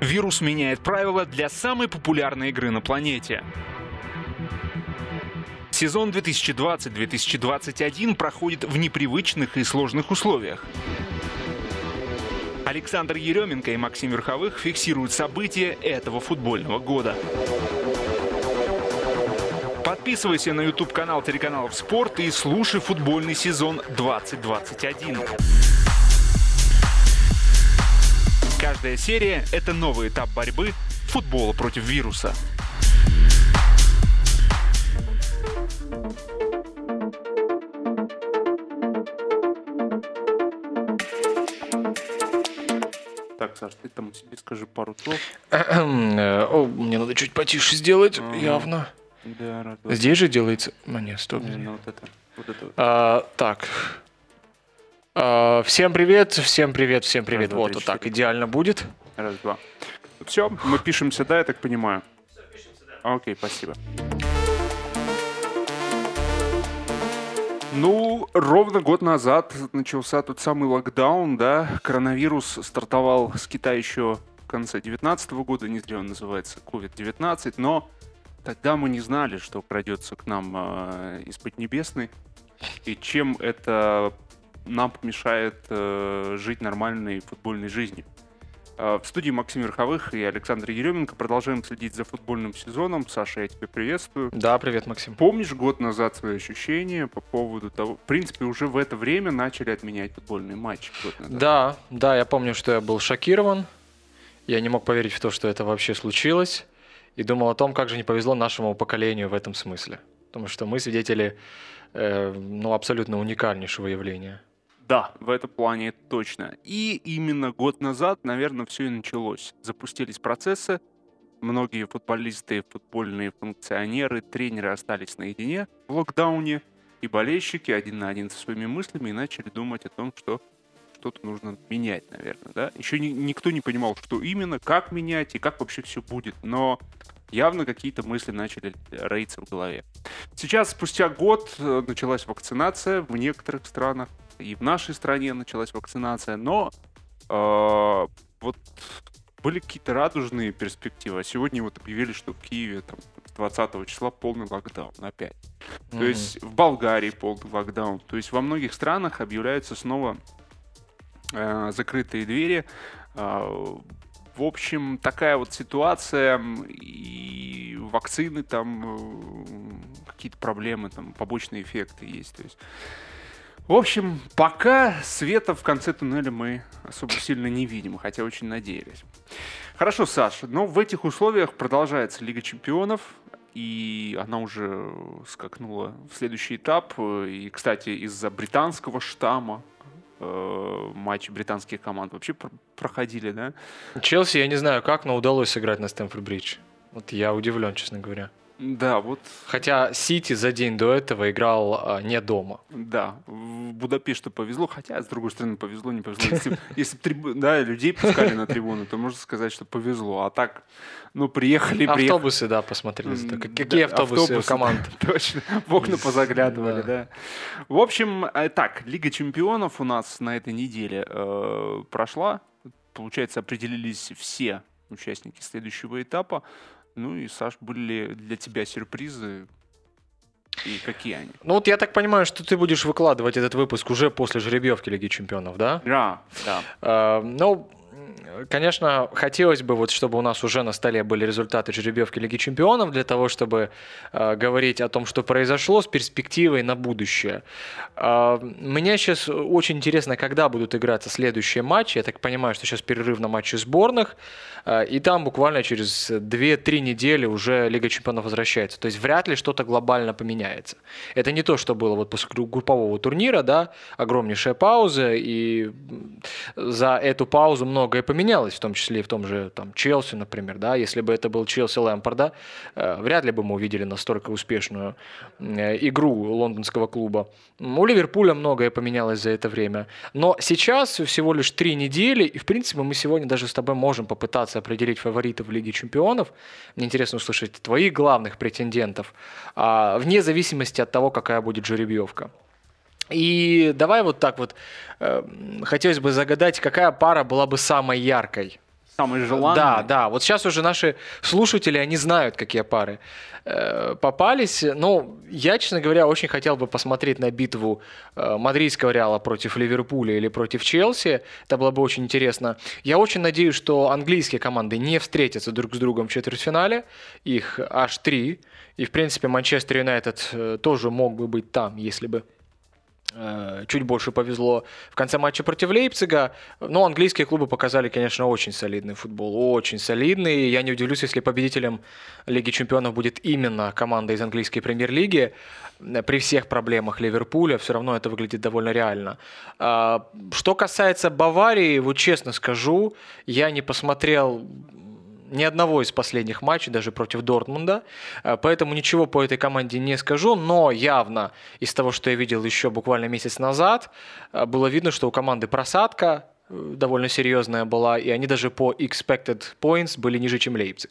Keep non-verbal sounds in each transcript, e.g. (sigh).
Вирус меняет правила для самой популярной игры на планете. Сезон 2020-2021 проходит в непривычных и сложных условиях. Александр Еременко и Максим Верховых фиксируют события этого футбольного года. Подписывайся на YouTube-канал телеканалов «Спорт» и слушай футбольный сезон 2021. Каждая серия — это новый этап борьбы футбола против вируса. Так, Саш, ты там себе скажи пару слов. Э, О, мне надо чуть потише сделать, Ага. явно. Да. Здесь же делается... А, нет, стоп. Наверное, вот это. Вот это вот. А, так. А, всем привет, всем привет, всем привет. два, вот, три, вот так идеально будет. Раз, два. Все, мы пишемся, да, я так понимаю? Окей, спасибо. Ну, ровно год назад начался тот самый локдаун, да, коронавирус стартовал с Китая еще в конце 2019 года, не зря он называется COVID-19, но тогда мы не знали, что крадется к нам э, из Поднебесной, и чем это нам помешает э, жить нормальной футбольной жизнью. Э, В студии Максим Верховых и Александр Еременко продолжаем следить за футбольным сезоном. Саша, я тебя приветствую. Да, привет, Максим. Помнишь год назад свои ощущения по поводу того... В принципе, уже в это время начали отменять футбольные матчи. Год назад. Да, да, я помню, что я был шокирован. Я не мог поверить в то, что это вообще случилось. И думал о том, как же не повезло нашему поколению в этом смысле. Потому что мы свидетели э, ну, абсолютно уникальнейшего явления. Да, в этом плане это точно. И именно год назад, наверное, все и началось. Запустились процессы, многие футболисты, футбольные функционеры, тренеры остались наедине в локдауне, и болельщики один на один со своими мыслями и начали думать о том, что что-то нужно менять, наверное, да. Еще ни- никто не понимал, что именно, как менять и как вообще все будет, но явно какие-то мысли начали роиться в голове. Сейчас, спустя год, э, началась вакцинация в некоторых странах, и в нашей стране началась вакцинация, но э, вот были какие-то радужные перспективы. А сегодня вот объявили, что в Киеве там, с 20 числа полный локдаун опять. То Мгм. есть в Болгарии полный локдаун. То есть во многих странах объявляются снова э, закрытые двери. А, в общем, такая вот ситуация, и вакцины там, э, какие-то проблемы, там, побочные эффекты есть. То есть, в общем, пока света в конце туннеля мы особо сильно не видим, хотя очень надеялись. Хорошо, Саша, но в этих условиях продолжается Лига Чемпионов, и она уже скакнула в следующий этап. И, кстати, из-за британского штамма э, матчи британских команд вообще пр- проходили, да? Челси, я не знаю как, но удалось сыграть на Стэнфорд-Бридж. Вот я удивлен, честно говоря. Да, вот, Хотя Сити за день до этого играл а, не дома. да, в Будапешту повезло, хотя, с другой стороны, повезло, не повезло. (laughs) Если, трибу- да, людей пускали на трибуну, то можно сказать, что повезло. А так, ну, приехали, приехали. Автобусы, да, посмотрели. Да, Какие автобусы, автобусы, команд? (laughs) Точно, в окна позаглядывали, да. В общем, э, так, Лига чемпионов у нас на этой неделе э, прошла. Получается, определились все участники следующего этапа. Ну и, Саш, были ли для тебя сюрпризы? И какие они? Ну вот я так понимаю, что ты будешь выкладывать этот выпуск уже после жеребьевки Лиги Чемпионов, да? Да, да. Э, Ну, конечно, хотелось бы, вот, чтобы у нас уже на столе были результаты жеребьевки Лиги Чемпионов для того, чтобы э, говорить о том, что произошло с перспективой на будущее. Э, мне сейчас очень интересно, когда будут играться следующие матчи. Я так понимаю, что сейчас перерыв на матчи сборных, э, и там буквально через 2-3 недели уже Лига Чемпионов возвращается. То есть вряд ли что-то глобально поменяется. Это не то, что было вот после гру- группового турнира, да, огромнейшая пауза, и за эту паузу многое поменялось, в том числе и в том же там, Челси, например, да, если бы это был Челси Лэмпорда, э, вряд ли бы мы увидели настолько успешную э, игру лондонского клуба. У Ливерпуля многое поменялось за это время, но сейчас всего лишь три недели, и в принципе мы сегодня даже с тобой можем попытаться определить фаворитов в Лиге Чемпионов. Мне интересно услышать твоих главных претендентов, а, вне зависимости от того, какая будет жеребьевка. И давай вот так вот, э, хотелось бы загадать, какая пара была бы самой яркой Самые желанные. Да, да. Вот сейчас уже наши слушатели, они знают, какие пары э, попались. Ну, я, честно говоря, очень хотел бы посмотреть на битву э, мадридского Реала против Ливерпуля или против Челси. Это было бы очень интересно. Я очень надеюсь, что английские команды не встретятся друг с другом в четвертьфинале. Их аж три. И, в принципе, Манчестер Юнайтед э, тоже мог бы быть там, если бы Э, чуть больше повезло в конце матча против Лейпцига. Но английские клубы показали, конечно, очень солидный футбол. Очень солидный. Я не удивлюсь, если победителем Лиги Чемпионов будет именно команда из английской премьер-лиги. При всех проблемах Ливерпуля все равно это выглядит довольно реально. А, что касается Баварии, вот честно скажу, я не посмотрел ни одного из последних матчей, даже против Дортмунда. Э, поэтому ничего по этой команде не скажу, но явно из того, что я видел еще буквально месяц назад, э, было видно, что у команды просадка э, довольно серьезная была, и они даже по expected points были ниже, чем Лейпциг.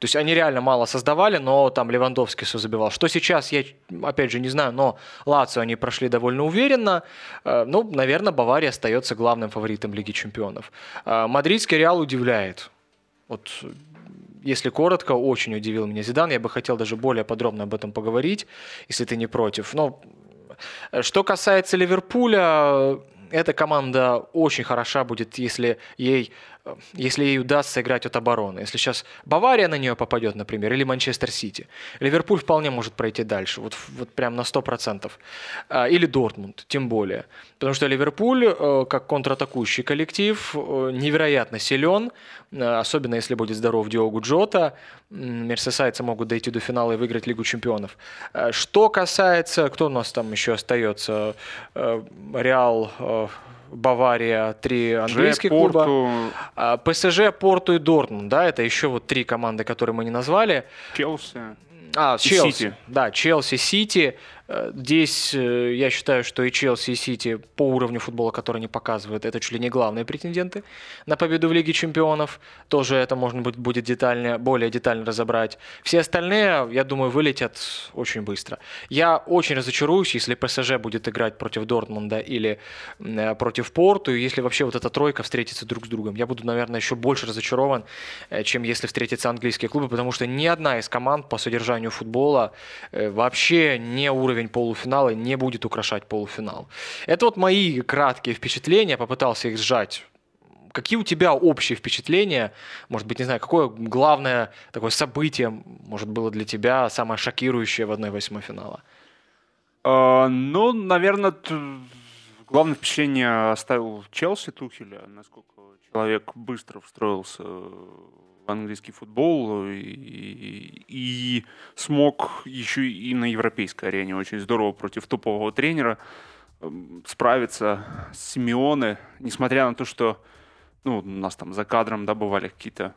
То есть они реально мало создавали, но там Левандовский все забивал. Что сейчас, я опять же не знаю, но Лацио они прошли довольно уверенно. Ну, наверное, Бавария остается главным фаворитом Лиги Чемпионов. Мадридский Реал удивляет. Вот если коротко, очень удивил меня Зидан. Я бы хотел даже более подробно об этом поговорить, если ты не против. Но э, что касается Ливерпуля, эта команда очень хороша будет, если ей если ей удастся играть от обороны. Если сейчас Бавария на нее попадет, например, или Манчестер Сити, Ливерпуль вполне может пройти дальше, вот, вот прям на 100%. А, или Дортмунд, тем более. Потому что Ливерпуль, э, как контратакующий коллектив, э, невероятно силен, э, особенно если будет здоров Диогу Джота. Мерсесайцы могут дойти до финала и выиграть Лигу чемпионов. Что касается, кто у нас там еще остается? Реал, Бавария, три английских Ж, клуба. Порту. А, ПСЖ, Порту и Дортмунд, да, это еще вот три команды, которые мы не назвали. Челси. А, Челси. Сити. Да, Челси, Сити. Э, здесь э, я считаю, что и Челси, и Сити по уровню футбола, который они показывают, это чуть ли не главные претенденты на победу в Лиге Чемпионов. Тоже это можно будет детально, более детально разобрать. Все остальные, я думаю, вылетят очень быстро. Я очень разочаруюсь, если ПСЖ будет играть против Дортмунда или э, против Порту, и если вообще вот эта тройка встретится друг с другом. Я буду, наверное, еще больше разочарован, чем если встретятся английские клубы, потому что ни одна из команд по содержанию футбола вообще не уровень уровень полуфинала не будет украшать полуфинал. Это вот мои краткие впечатления, попытался их сжать. Какие у тебя общие впечатления? Может быть, не знаю, какое главное такое событие, может, было для тебя самое шокирующее в 1-8 финала? Uh, ну, наверное, главное впечатление оставил Челси Тухеля, насколько человек быстро встроился в английский футбол и, и, и смог еще и на европейской арене очень здорово против топового тренера эм, справиться с Симеоне, несмотря на то, что ну, у нас там за кадром да, бывали какие-то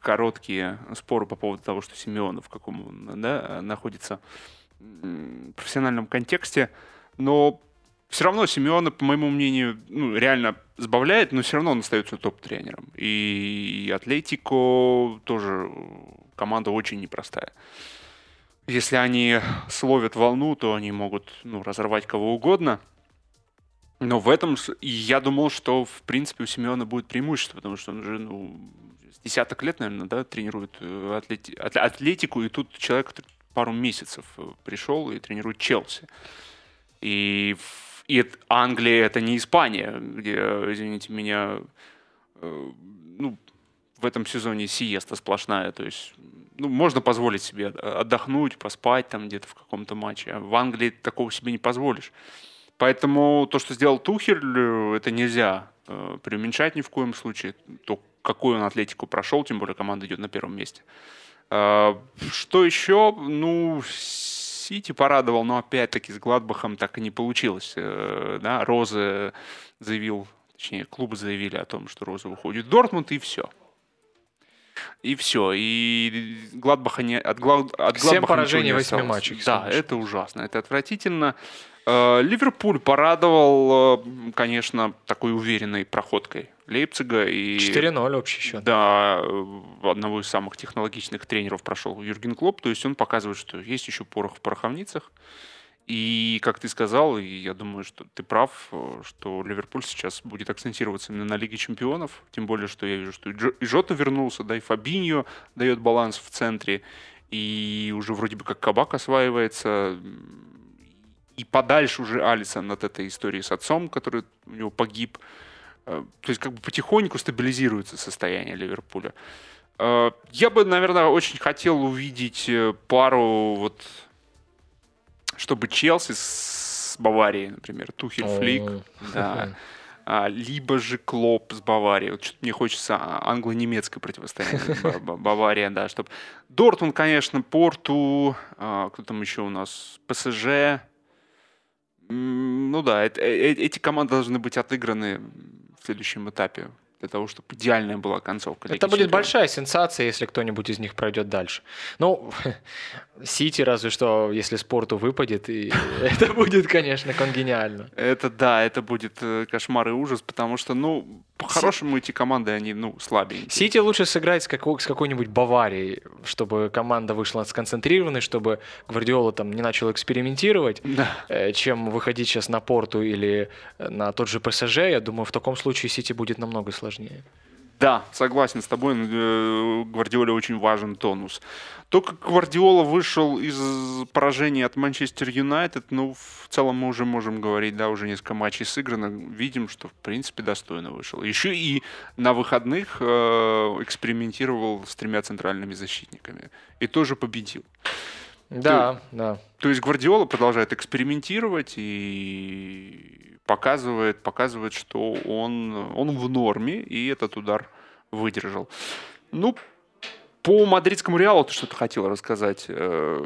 короткие споры по поводу того, что Симеона в каком да, находится профессиональном контексте, но все равно Симеона, по моему мнению, ну, реально сбавляет, но все равно он остается топ-тренером. И Атлетико тоже команда очень непростая. Если они словят волну, то они могут ну, разорвать кого угодно. Но в этом я думал, что в принципе у Симеона будет преимущество, потому что он уже ну, с десяток лет, наверное, да, тренирует э, атлети... атлетику, и тут человек пару месяцев э, пришел и тренирует Челси. И и Англия это не Испания, где, извините меня, э, ну, в этом сезоне сиеста сплошная. То есть ну, можно позволить себе отдохнуть, поспать там где-то в каком-то матче. А в Англии такого себе не позволишь. Поэтому то, что сделал Тухель, э, это нельзя э, преуменьшать ни в коем случае. То, какую он атлетику прошел, тем более команда идет на первом месте. Э, что еще? Ну, Сити порадовал, но опять-таки с Гладбахом так и не получилось. Э, да, Роза заявил, точнее, клубы заявили о том, что Роза уходит в Дортмунд, и все. И все. И Гладбаха не, от, Глад, от Гладбаха Семь поражений в восьми матчах. Да, это ужасно, это отвратительно. Э, Ливерпуль порадовал, э, конечно, такой уверенной проходкой Лейпцига. И, 4-0 общий счет. Да, одного из самых технологичных тренеров прошел Юрген Клоп. То есть он показывает, что есть еще порох в пороховницах. И как ты сказал, и я думаю, что ты прав, э, что Ливерпуль сейчас будет акцентироваться именно на Лиге Чемпионов. Тем более, что я вижу, что и Жота вернулся, да, и Фабиньо дает баланс в центре. И уже вроде бы как Кабак осваивается. И подальше уже Алисон от этой истории с отцом, который у него погиб. Э, то есть как бы потихоньку стабилизируется состояние Ливерпуля. Э, я бы, наверное, очень хотел увидеть пару вот чтобы Челси с Баварией, например, Тухель Флик, (laughs) да, а, либо же Клоп с Баварией. Вот что-то мне хочется англо-немецкое противостояние (laughs) Бавария, да, чтобы Дортмунд, конечно, Порту, а, кто там еще у нас, ПСЖ. Ну да, э, э, эти команды должны быть отыграны в следующем этапе для того, чтобы идеальная была концовка. Это будет большая сенсация, если кто-нибудь из них пройдет дальше. Ну, (laughs) Сити разве что, если спорту выпадет, и (laughs) это будет, конечно, конгениально. Это да, это будет э, кошмар и ужас, потому что, ну, по-хорошему эти команды, они, ну, слабенькие. Сити лучше сыграть с, какой- с какой-нибудь Баварией, чтобы команда вышла сконцентрированной, чтобы Гвардиола там не начал экспериментировать, да. Э, чем выходить сейчас на Порту или на тот же ПСЖ. Я думаю, в таком случае Сити будет намного сложнее. Да, согласен с тобой, э, Гвардиоле очень важен тонус. Только Гвардиола вышел из поражения от Манчестер Юнайтед, ну, в целом мы уже можем говорить, да, уже несколько матчей сыграно, видим, что, в принципе, достойно вышел. Еще и на выходных э, экспериментировал с тремя центральными защитниками и тоже победил. Да, то, да. То есть Гвардиола продолжает экспериментировать и показывает, показывает, что он, он в норме, и этот удар выдержал. Ну, по мадридскому Реалу ты что-то хотел рассказать. Э,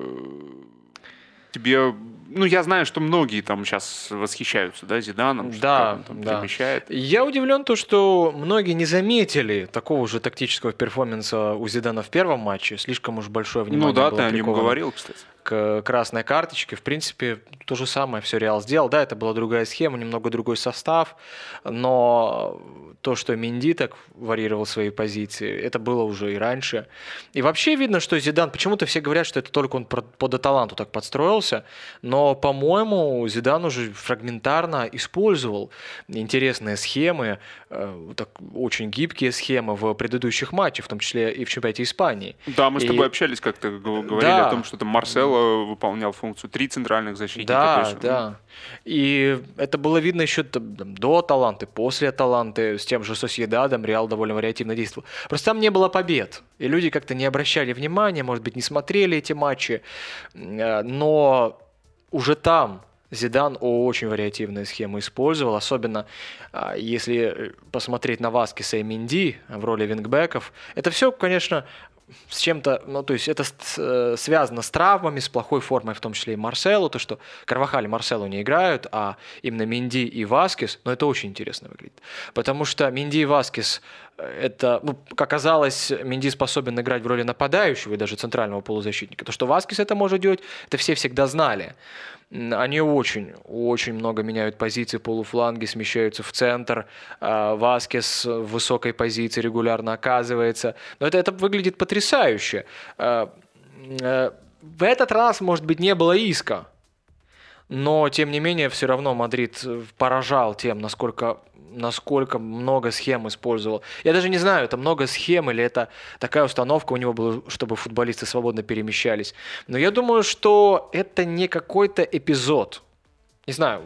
тебе, ну, я знаю, что многие там сейчас восхищаются, да, Зиданом, да, он там да. перемещает. Я удивлен то, что многие не заметили такого же тактического перформанса у Зидана в первом матче. Слишком уж большое внимание Ну да, было ты о нем говорил, кстати к красной карточке. В принципе, то же самое все Реал сделал. Да, это была другая схема, немного другой состав, но то, что Минди так варьировал свои позиции, это было уже и раньше. И вообще видно, что Зидан, почему-то все говорят, что это только он под Аталанту так подстроился, но, по-моему, Зидан уже фрагментарно использовал интересные схемы, э, так, очень гибкие схемы в предыдущих матчах, в том числе и в чемпионате Испании. Да, мы с тобой и... общались, как-то говорили да. о том, что там Марсело выполнял функцию три центральных защитника. Да, есть, да. И это было видно еще до Аталанты, после Аталанты, с тем же Сосьедадом Реал довольно вариативно действовал. Просто там не было побед, и люди как-то не обращали внимания, может быть, не смотрели эти матчи, э, но уже там Зидан очень вариативные схемы использовал, особенно а, если посмотреть на Васкиса и Минди в роли вингбеков. Это все, конечно, с чем-то, ну, то есть это э, связано с травмами, с плохой формой, в том числе и Марселу, то, что Карвахаль и Марселу не играют, а именно Минди и Васкис, но это очень интересно выглядит. Потому что Минди и Васкис, э, это, ну, как оказалось, Минди способен играть в роли нападающего и даже центрального полузащитника. То, что Васкис это может делать, это все всегда знали они очень, очень много меняют позиции, полуфланги смещаются в центр, а, Васкес в высокой позиции регулярно оказывается. Но это, это выглядит потрясающе. А, э, в этот раз, может быть, не было иска, но, тем не менее, все равно Мадрид поражал тем, насколько насколько много схем использовал. Я даже не знаю, это много схем или это такая установка у него была, чтобы футболисты свободно перемещались. Но я думаю, что это не какой-то эпизод. Не знаю,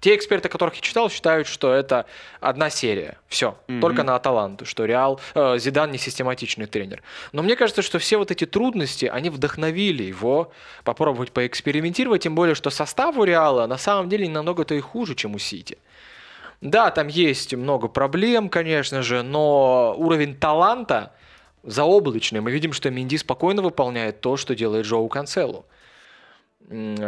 те эксперты, которых я читал, считают, что это одна серия. Все. Mm-hmm. Только на Аталанту, что Реал, э, Зидан не систематичный тренер. Но мне кажется, что все вот эти трудности, они вдохновили его попробовать поэкспериментировать, тем более, что состав у Реала на самом деле намного-то и хуже, чем у Сити. Да, там есть много проблем, конечно же, но уровень таланта заоблачный. Мы видим, что Минди спокойно выполняет то, что делает Джоу Канцелу.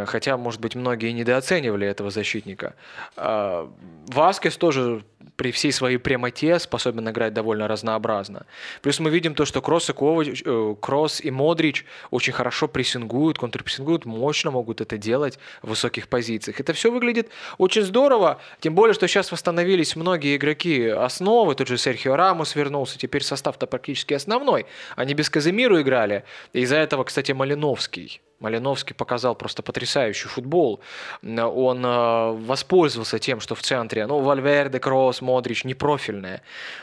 Хотя, может быть, многие недооценивали этого защитника. А, Васкес тоже при всей своей прямоте способен играть довольно разнообразно. Плюс мы видим то, что Кросс и, Ковач, э, Кросс и Модрич очень хорошо прессингуют, контрпрессингуют, мощно могут это делать в высоких позициях. Это все выглядит очень здорово, тем более, что сейчас восстановились многие игроки основы, тот же Серхио Рамос вернулся, теперь состав-то практически основной. Они без Казимиру играли. Из-за этого, кстати, Малиновский Малиновский показал просто потрясающий футбол. Он э, воспользовался тем, что в центре, ну, Вальверде, Кросс, Модрич не профильные.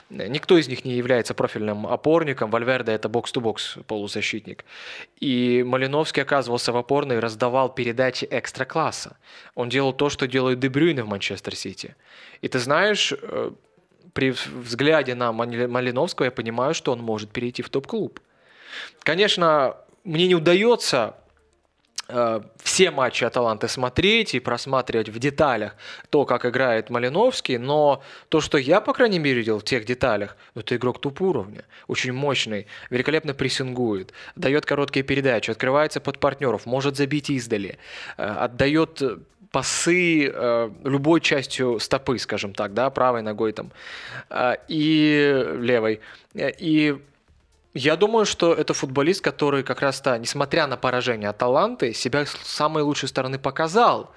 Никто из них не является профильным опорником. Вальверде это box-to-box полузащитник. И Малиновский оказывался в опорной и раздавал передачи экстра-класса. Он делал то, что делают Дебрюйны в Манчестер Сити. И ты знаешь, э, при взгляде на Малиновского я понимаю, что он может перейти в топ-клуб. Конечно, мне не удается все матчи Аталанты смотреть и просматривать в деталях то, как играет Малиновский, но то, что я, по крайней мере, видел в тех деталях, это игрок туп уровня, очень мощный, великолепно прессингует, дает короткие передачи, открывается под партнеров, может забить издали, э, отдает пасы э, любой частью стопы, скажем так, да, правой ногой там э, и левой. И я думаю, что это футболист, который как раз-то, несмотря на поражение Аталанты, себя с самой лучшей стороны показал.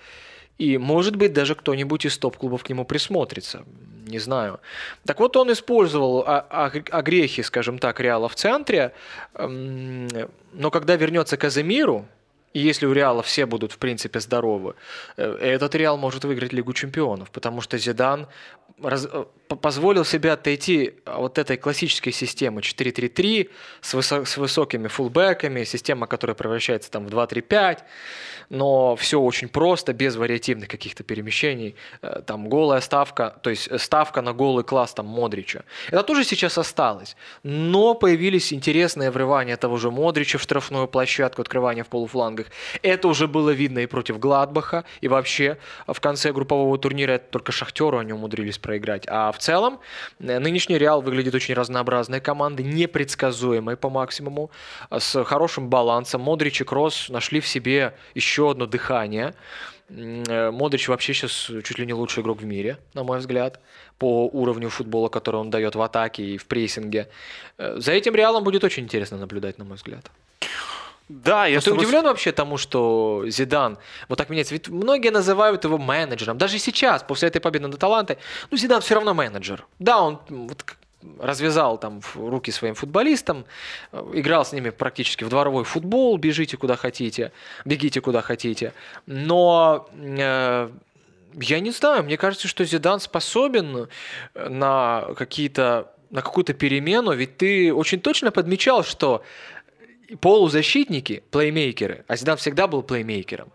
И, может быть, даже кто-нибудь из топ-клубов к нему присмотрится. Не знаю. Так вот, он использовал огрехи, скажем так, Реала в центре. Но когда вернется Каземиру, если у Реала все будут, в принципе, здоровы, э, этот Реал может выиграть Лигу чемпионов, потому что Зидан раз, э, позволил себе отойти от этой классической системы 4-3-3 с, высо, с высокими фулбеками, система, которая превращается там в 2-3-5, но все очень просто, без вариативных каких-то перемещений. Э, там голая ставка, то есть ставка на голый класс там Модрича. Это тоже сейчас осталось, но появились интересные врывания того же Модрича в штрафную площадку, открывание в полуфлангах. Это уже было видно и против Гладбаха, и вообще в конце группового турнира только Шахтеру они умудрились проиграть. А в целом э, нынешний Реал выглядит очень разнообразной командой, непредсказуемой по максимуму, с хорошим балансом. Модрич и Кросс нашли в себе еще одно дыхание. Э, Модрич вообще сейчас чуть ли не лучший игрок в мире, на мой взгляд, по уровню футбола, который он дает в атаке и в прессинге. Э, за этим Реалом будет очень интересно наблюдать, на мой взгляд. Да, я Но ты удивлен вообще тому, что Зидан вот так меняется? Ведь многие называют его менеджером. Даже сейчас, после этой победы над Аталантой, ну, Зидан все равно менеджер. Да, он вот, развязал там руки своим футболистам, э, играл с ними практически в дворовой футбол, бежите куда хотите, бегите куда хотите. Но э, я не знаю, мне кажется, что Зидан способен на какие-то на какую-то перемену, ведь ты очень точно подмечал, что полузащитники, плеймейкеры, а Зидан всегда был плеймейкером,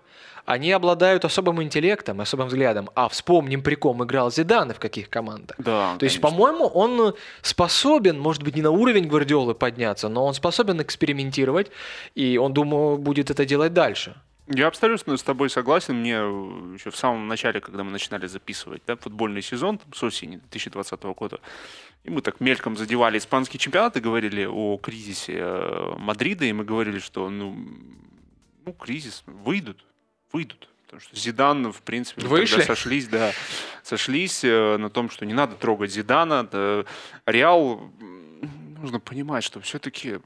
они обладают особым интеллектом, особым взглядом. А вспомним, при ком играл Зидан и в каких командах. Да, То есть, по-моему, он способен, может быть, не на уровень Гвардиолы подняться, но он способен экспериментировать, и он, думаю, будет это делать дальше. Я абсолютно с тобой согласен. Мне еще в самом начале, когда мы начинали записывать да, футбольный сезон там, с осени 2020 года, и мы так мельком задевали испанский чемпионат и говорили о кризисе э, Мадрида, и мы говорили, что ну, ну кризис, выйдут, выйдут. Потому что Зидан, в принципе, Вышли. сошлись, да, сошлись э, на том, что не надо трогать Зидана. Да, Реал, нужно понимать, что все-таки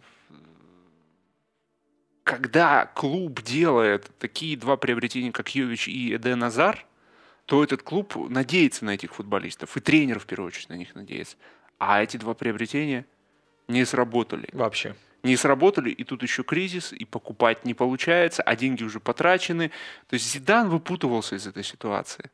когда клуб делает такие два приобретения, как Йович и Эден Азар, то этот клуб надеется на этих футболистов, и тренер в первую очередь на них надеется. А эти два приобретения не сработали. Вообще. Не сработали, и тут еще кризис, и покупать не получается, а деньги уже потрачены. То есть Зидан выпутывался из этой ситуации.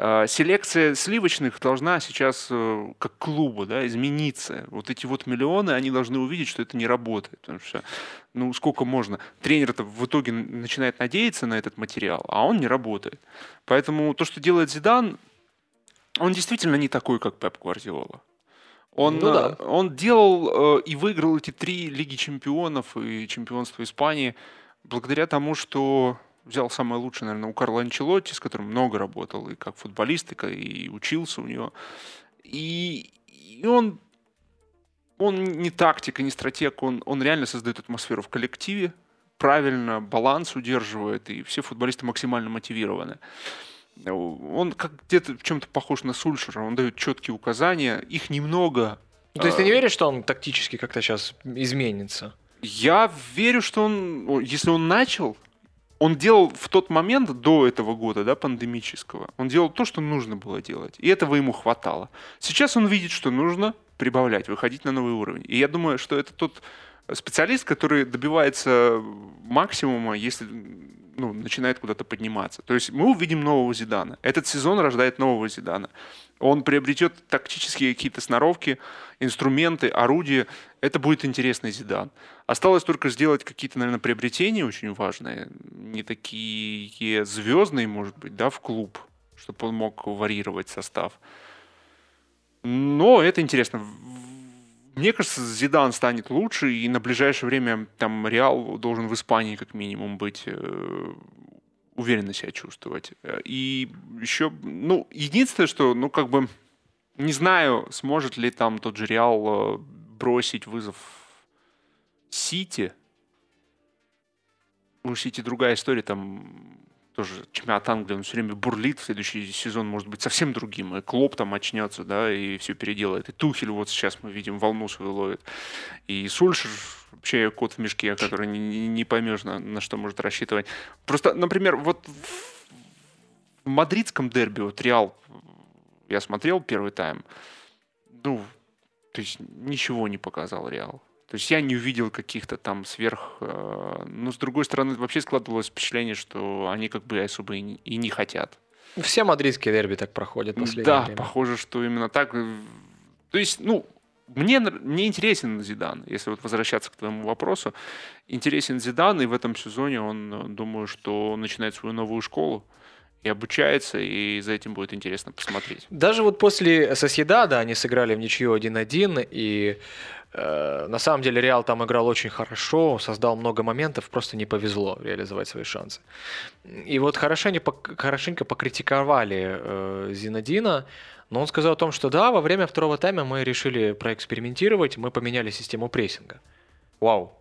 А, селекция сливочных должна сейчас, э, как клуба, да, измениться. Вот эти вот миллионы, они должны увидеть, что это не работает. Потому что, ну, сколько можно? Тренер-то в итоге начинает надеяться на этот материал, а он не работает. Поэтому то, что делает Зидан, он действительно не такой, как Пеп Гвардиола. Он, ну, да. Э, он делал э, и выиграл эти три Лиги Чемпионов и чемпионство Испании благодаря тому, что взял самое лучшее, наверное, у Карла Анчелотти, с которым много работал, и как футболист, и, учился у него. И, и он, он не тактик, и не стратег, он, он реально создает атмосферу в коллективе, правильно баланс удерживает, и все футболисты максимально мотивированы. Он как где-то в чем-то похож на Сульшера, он дает четкие указания, их немного. Ну, то есть ты не а, веришь, что он тактически как-то сейчас изменится? Я верю, что он, если он начал, он делал в тот момент до этого года, да, пандемического, он делал то, что нужно было делать. И этого ему хватало. Сейчас он видит, что нужно прибавлять, выходить на новый уровень. И я думаю, что это тот специалист, который добивается максимума, если ну, начинает куда-то подниматься. То есть мы увидим нового Зидана. Этот сезон рождает нового Зидана. Он приобретет тактические какие-то сноровки, инструменты, орудия. Это будет интересный Зидан. Осталось только сделать какие-то, наверное, приобретения очень важные. Не такие звездные, может быть, да, в клуб, чтобы он мог варьировать состав. Но это интересно. Мне кажется, Зидан станет лучше, и на ближайшее время там Реал должен в Испании как минимум быть э, уверенно себя чувствовать. И еще, ну, единственное, что, ну, как бы, не знаю, сможет ли там тот же Реал э, бросить вызов Сити. У Сити другая история, там тоже чемпионат Англии, он все время бурлит, следующий сезон может быть совсем другим, и Клоп там очнется, да, и все переделает. И Тухель вот сейчас мы видим волну свою ловит. И Сульшер вообще кот в мешке, который не, не поймешь, на, на что может рассчитывать. Просто, например, вот в мадридском дерби, вот Реал, я смотрел первый тайм, ну, то есть ничего не показал Реал. То есть я не увидел каких-то там сверх... Э, но с другой стороны, вообще складывалось впечатление, что они как бы особо и не, хотят. Все мадридские дерби так проходят последнее да, время. похоже, что именно так. То есть, ну, мне, мне интересен Зидан, если вот возвращаться к твоему вопросу. Интересен Зидан, и в этом сезоне он, думаю, что начинает свою новую школу и обучается, и за этим будет интересно посмотреть. Даже вот после Соседада они сыграли в ничью 1-1, и на самом деле Реал там играл очень хорошо, создал много моментов, просто не повезло реализовать свои шансы. И вот хорошенько, хорошенько покритиковали э, Зинадина, но он сказал о том, что да, во время второго тайма мы решили проэкспериментировать, мы поменяли систему прессинга. Вау.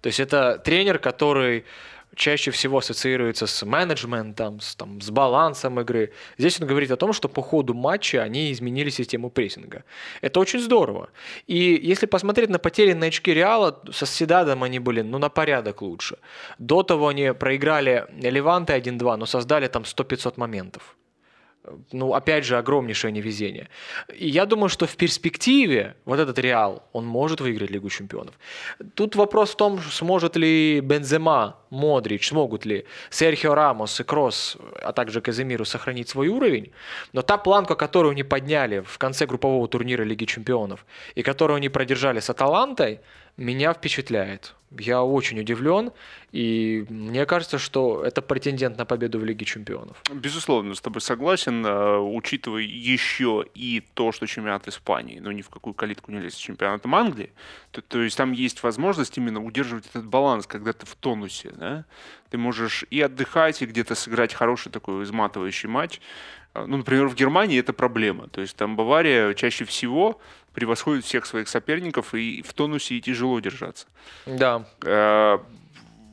То есть это тренер, который чаще всего ассоциируется с менеджментом, с, там, с балансом игры. Здесь он говорит о том, что по ходу матча они изменили систему прессинга. Это очень здорово. И если посмотреть на потерянные очки Реала, со Седадом они были ну, на порядок лучше. До того они проиграли Леванте 1-2, но создали там 100-500 моментов ну, опять же, огромнейшее невезение. И я думаю, что в перспективе вот этот Реал, он может выиграть Лигу Чемпионов. Тут вопрос в том, сможет ли Бензема, Модрич, смогут ли Серхио Рамос и Кросс, а также Казимиру сохранить свой уровень. Но та планка, которую они подняли в конце группового турнира Лиги Чемпионов и которую они продержали с Аталантой, меня впечатляет. Я очень удивлен, и мне кажется, что это претендент на победу в Лиге Чемпионов. Безусловно, с тобой согласен, э, учитывая еще и то, что чемпионат Испании, ну ни в какую калитку не лезет с чемпионатом Англии, то, то есть там есть возможность именно удерживать этот баланс, когда ты в тонусе, да? ты можешь и отдыхать, и где-то сыграть хороший такой изматывающий матч. Э, ну, например, в Германии это проблема, то есть там Бавария чаще всего превосходит всех своих соперников, и в тонусе и тяжело держаться. Да. Э,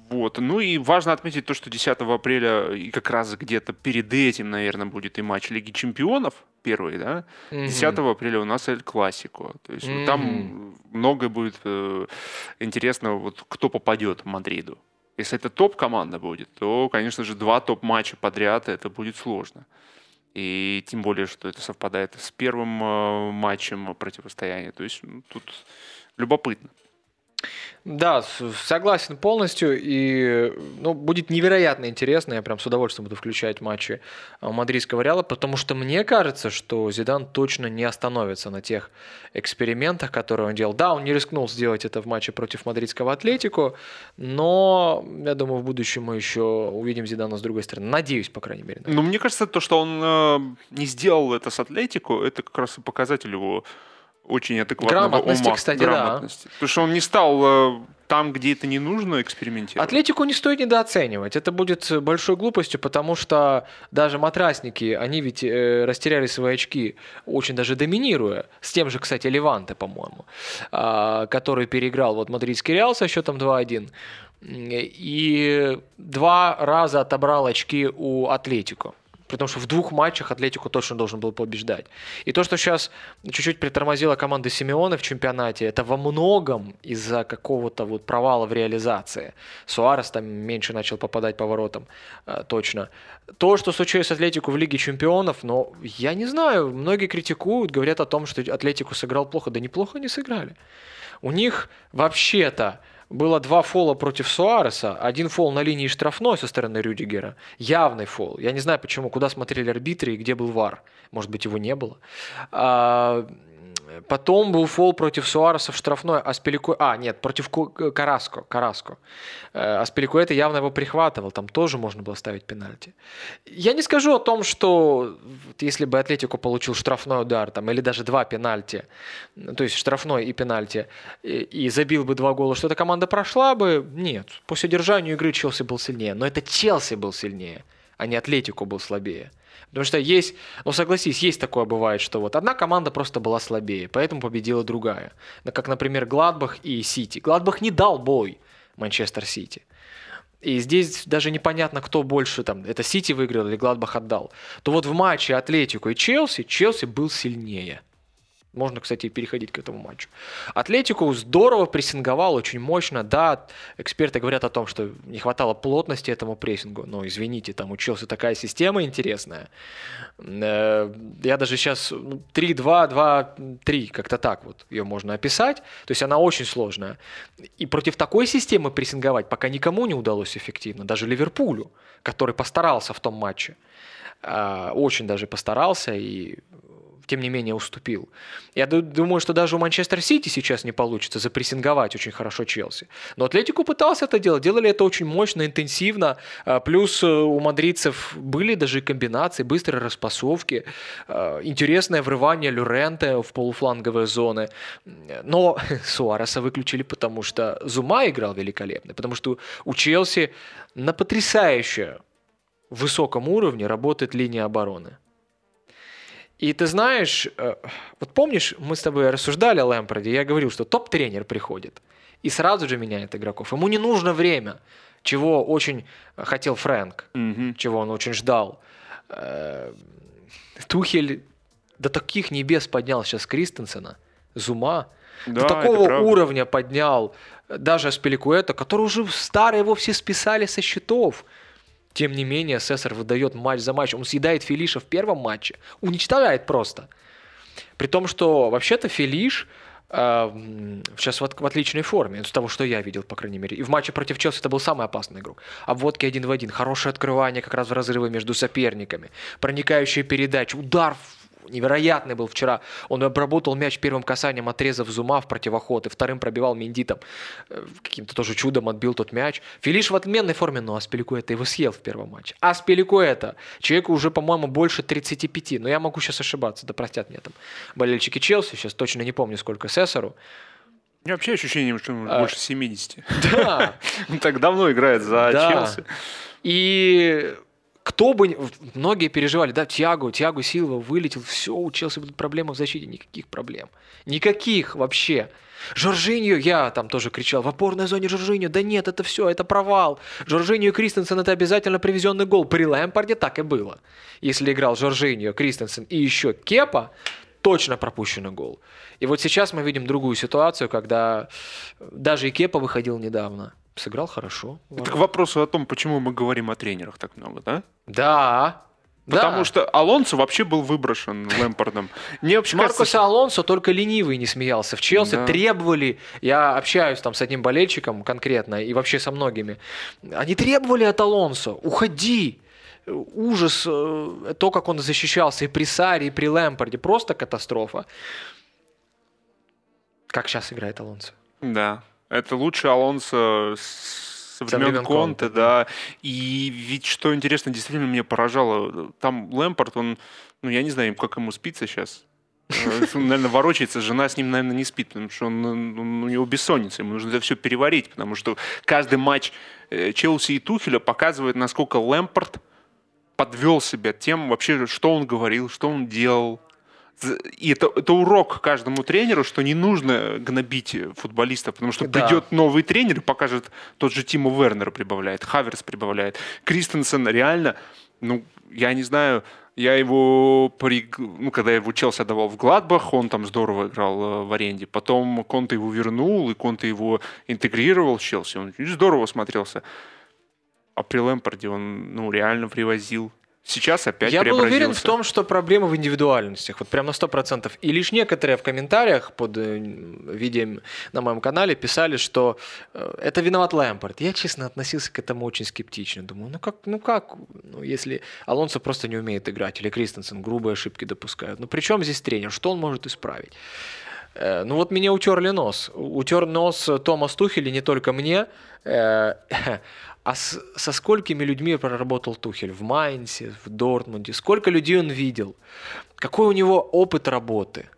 вот. Ну и важно отметить то, что 10 апреля и как раз где-то перед этим, наверное, будет и матч Лиги Чемпионов первый, да? Mm-hmm. 10 апреля у нас Эль Классико. То есть mm-hmm. там многое будет э, интересно, вот кто попадет в Мадриду. Если это топ-команда будет, то, конечно же, два топ-матча подряд это будет сложно. И тем более, что это совпадает с первым э, матчем противостояния. То есть ну, тут любопытно. Да, согласен полностью. И ну, будет невероятно интересно. Я прям с удовольствием буду включать матчи а, мадридского Реала, потому что мне кажется, что Зидан точно не остановится на тех экспериментах, которые он делал. Да, он не рискнул сделать это в матче против мадридского Атлетику, но я думаю, в будущем мы еще увидим Зидана с другой стороны. Надеюсь, по крайней мере. Ну, мне кажется, то, что он э, не сделал это с Атлетику, это как раз и показатель его очень адекватного грамотности, ума. кстати, грамотности. да. Потому что он не стал э, там, где это не нужно, экспериментировать. Атлетику не стоит недооценивать. Это будет большой глупостью, потому что даже матрасники, они ведь э, растеряли свои очки, очень даже доминируя. С тем же, кстати, Леванте, по-моему, э, который переиграл вот мадридский Реал со счетом 2-1. И два раза отобрал очки у Атлетико потому что в двух матчах Атлетику точно должен был побеждать. И то, что сейчас чуть-чуть притормозила команда Симеона в чемпионате, это во многом из-за какого-то вот провала в реализации. Суарес там меньше начал попадать по воротам, э, точно. То, что случилось с Атлетику в Лиге чемпионов, но я не знаю, многие критикуют, говорят о том, что Атлетику сыграл плохо. Да неплохо не сыграли. У них вообще-то было два фола против Суареса, один фол на линии штрафной со стороны Рюдигера, явный фол. Я не знаю, почему, куда смотрели арбитры и где был ВАР. Может быть, его не было. Потом был фол против Суареса в штрафной, а Спилику... А, нет, против Караско. Караско. Э, а Спиликуэта явно его прихватывал, там тоже можно было ставить пенальти. Я не скажу о том, что если бы Атлетико получил штрафной удар, там, или даже два пенальти, то есть штрафной и пенальти, и, и забил бы два гола, что эта команда прошла бы, нет. По содержанию игры Челси был сильнее. Но это Челси был сильнее, а не Атлетико был слабее. Потому что есть, ну согласись, есть такое бывает, что вот одна команда просто была слабее, поэтому победила другая. Как, например, Гладбах и Сити. Гладбах не дал бой Манчестер Сити. И здесь даже непонятно, кто больше там, это Сити выиграл или Гладбах отдал. То вот в матче Атлетику и Челси, Челси был сильнее. Можно, кстати, переходить к этому матчу. Атлетику здорово прессинговал, очень мощно. Да, эксперты говорят о том, что не хватало плотности этому прессингу. Но, извините, там учился такая система интересная. Э, я даже сейчас 3-2, 2-3, как-то так вот ее можно описать. То есть она очень сложная. И против такой системы прессинговать пока никому не удалось эффективно. Даже Ливерпулю, который постарался в том матче. Э, очень даже постарался и тем не менее уступил. Я думаю, что даже у Манчестер Сити сейчас не получится запрессинговать очень хорошо Челси. Но Атлетику пытался это делать, делали это очень мощно, интенсивно. А, плюс э, у мадридцев были даже комбинации, быстрые распасовки, а, интересное врывание Люренте в полуфланговые зоны. Но (laughs) Суареса выключили, потому что Зума играл великолепно, потому что у Челси на потрясающе высоком уровне работает линия обороны. И ты знаешь, э, вот помнишь, мы с тобой рассуждали о Лэмпорде, я говорил, что топ-тренер приходит и сразу же меняет игроков. Ему не нужно время, чего очень хотел Фрэнк, mm-hmm. чего он очень ждал. Э, Тухель до таких небес поднял сейчас Кристенсена, Зума, да, до такого уровня поднял даже Аспеликуэта, который уже старый его все списали со счетов. Тем не менее, Сесар выдает матч за матчем. Он съедает Филиша в первом матче. Уничтожает просто. При том, что вообще-то Филиш э, сейчас в, в отличной форме, с того, что я видел, по крайней мере. И в матче против Челси это был самый опасный игрок. Обводки один в один, хорошее открывание как раз в разрывы между соперниками, проникающие передачи, удар невероятный был вчера. Он обработал мяч первым касанием, отрезав Зума в противоход, и вторым пробивал Минди там э, каким-то тоже чудом отбил тот мяч. Филиш в отменной форме, но Аспеликуэта его съел в первом матче. Аспеликуэта, человеку уже, по-моему, больше 35, но я могу сейчас ошибаться, да простят мне там болельщики Челси, сейчас точно не помню, сколько Сесару. У меня вообще ощущение, что он а, больше 70. Да. (laughs) Он так давно играет за да. Челси. И кто бы... Многие переживали, да, Тиаго, Тиаго Силва вылетел, все, у Челси будут проблемы в защите. Никаких проблем. Никаких вообще. Жоржиньо, я там тоже кричал, в опорной зоне Жоржиньо, да нет, это все, это провал. Жоржиньо и Кристенсен это обязательно привезенный гол. При Лэмпарде так и было. Если играл Жоржиньо, Кристенсен и еще Кепа, точно пропущенный гол. И вот сейчас мы видим другую ситуацию, когда даже и Кепа выходил недавно сыграл хорошо. Это к вопросу о том, почему мы говорим о тренерах так много, да? Да. Потому да. что Алонсо вообще был выброшен Лэмпардом. Мне вообще Маркус кажется... Алонсо только ленивый не смеялся. В Челси да. требовали, я общаюсь там с одним болельщиком конкретно и вообще со многими, они требовали от Алонсо, уходи, ужас, э, то, как он защищался и при Саре, и при Лэмпарде, просто катастрофа. Как сейчас играет Алонсо? Да, это лучший Алонсо с времен Конте, да. И ведь что интересно, действительно меня поражало, там Лэмпорт, он, ну я не знаю, как ему спится сейчас. Э, (laughs) наверное, ворочается, жена с ним, наверное, не спит, потому что он, он, у него бессонница, ему нужно это все переварить, потому что каждый матч э, Челси и Тухеля показывает, насколько Лэмпорт подвел себя тем вообще, что он говорил, что он делал, и это, это урок каждому тренеру, что не нужно гнобить футболистов, потому что да. придет новый тренер и покажет, тот же Тиму Вернер прибавляет, Хаверс прибавляет. Кристенсен реально, ну, я не знаю, я его, при, ну, когда я его Челси отдавал в Гладбах, он там здорово играл э, в аренде. Потом Конте его вернул, и Конте его интегрировал в Челси. Он здорово смотрелся. А при Лэмпорде он, ну, реально привозил сейчас опять Я был уверен в том, что проблема в индивидуальностях, вот прям на 100%. И лишь некоторые в комментариях под э, видео на моем канале писали, что э, это виноват Лэмпорт. Я, честно, относился к этому очень скептично. Думаю, ну как, ну как, ну если Алонсо просто не умеет играть, или Кристенсен грубые ошибки допускают. Ну при чем здесь тренер? Что он может исправить? Э, ну вот мне утерли нос. Утер нос Томас Тухель, и не только мне. (laughs) А с, со сколькими людьми проработал Тухель? В Майнсе, в Дортмунде? Сколько людей он видел? Какой у него опыт работы?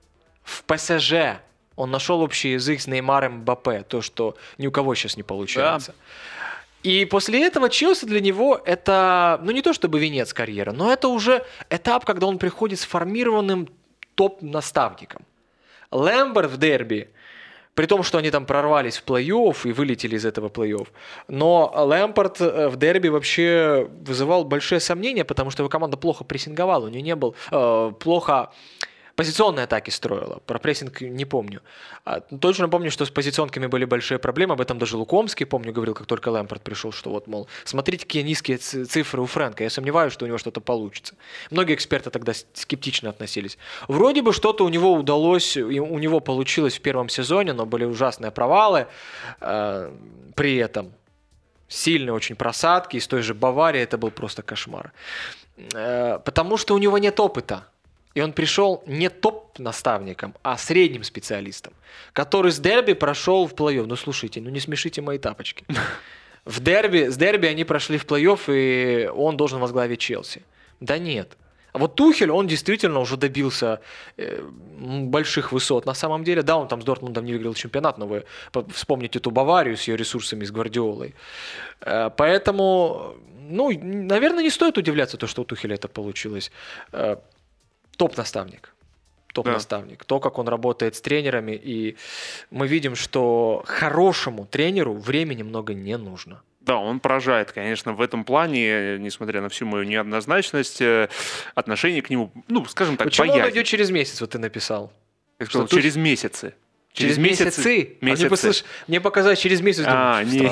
В ПСЖ он нашел общий язык с Неймаром Бапе, то, что ни у кого сейчас не получается. Да. И после этого Челси для него это, ну не то чтобы венец карьеры, но это уже этап, когда он приходит сформированным топ-наставником. Лэмберт в дерби при том, что они там прорвались в плей-офф и вылетели из этого плей-офф. Но Лэмпорт э, в дерби вообще вызывал большие сомнения, потому что его команда плохо прессинговала. У нее не был э, плохо позиционные атаки строила. Про прессинг не помню. А, точно помню, что с позиционками были большие проблемы. Об этом даже Лукомский, помню, говорил, как только Лэмпорт пришел, что вот, мол, смотрите, какие низкие цифры у Фрэнка. Я сомневаюсь, что у него что-то получится. Многие эксперты тогда скептично относились. Вроде бы что-то у него удалось, у него получилось в первом сезоне, но были ужасные провалы э, при этом. Сильные очень просадки. Из той же Баварии это был просто кошмар. Э, потому что у него нет опыта. И он пришел не топ-наставником, а средним специалистом, который с дерби прошел в плей-офф. Ну слушайте, ну не смешите мои тапочки. (laughs) В дерби, с дерби они прошли в плей-офф, и он должен возглавить Челси. Да нет. А вот Тухель, он действительно уже добился э, больших высот. На самом деле, да, он там с Дортмундом не выиграл чемпионат, но вы вспомните ту Баварию с ее ресурсами, с Гвардиолой. Э, поэтому, ну, наверное, не стоит удивляться то, что у Тухеля это получилось. Э, топ-наставник. Топ-наставник. Да. То, как он работает с тренерами. И мы видим, что хорошему тренеру времени много не нужно. Да, он поражает, конечно, в этом плане, несмотря на всю мою неоднозначность, э, отношение к нему, ну, скажем так, Почему боязнь. он идет через месяц, вот ты написал? Я сказал, что через месяцы. Через, через месяцы? месяцы. А мне, послыш... мне показать через месяц. А, не.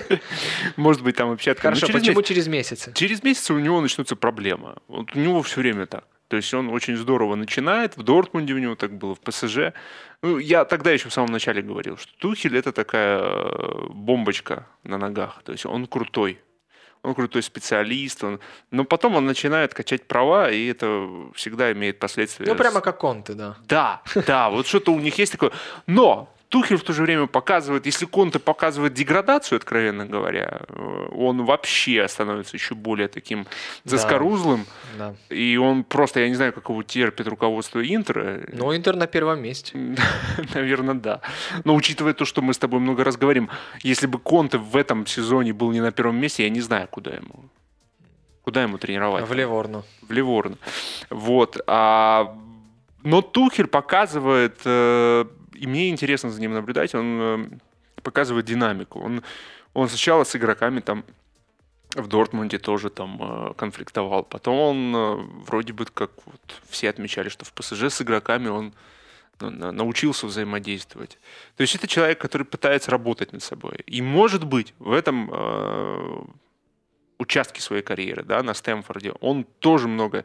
(laughs) Может быть, там вообще Хорошо, почему через месяц? Через месяц у него начнутся проблемы. Вот у него все время так. То есть он очень здорово начинает, в Дортмунде у него так было, в ПСЖ. Ну, я тогда еще в самом начале говорил, что Тухель это такая э, бомбочка на ногах. То есть он крутой. Он крутой специалист, он... но потом он начинает качать права, и это всегда имеет последствия. Ну, прямо как он ты, да. Да, да, вот что-то у них есть такое. Но Тухель в то же время показывает, если Конте показывает деградацию, откровенно говоря, э, он вообще становится еще более таким заскорузлым. Да, да. И он просто, я не знаю, как его терпит руководство Интера. Ну, Интер на первом месте. (laughs) Наверное, да. Но учитывая то, что мы с тобой много раз говорим, если бы Конте в этом сезоне был не на первом месте, я не знаю, куда ему. Куда ему тренировать? В Ливорну. В Ливорну. Вот. А... Но Тухель показывает э, и мне интересно за ним наблюдать, он э, показывает динамику. Он, он сначала с игроками там в Дортмунде тоже там э, конфликтовал. Потом он э, вроде бы, как вот все отмечали, что в ПСЖ с игроками он ну, научился взаимодействовать. То есть это человек, который пытается работать над собой. И может быть в этом э, участке своей карьеры, да, на Стэнфорде, он тоже много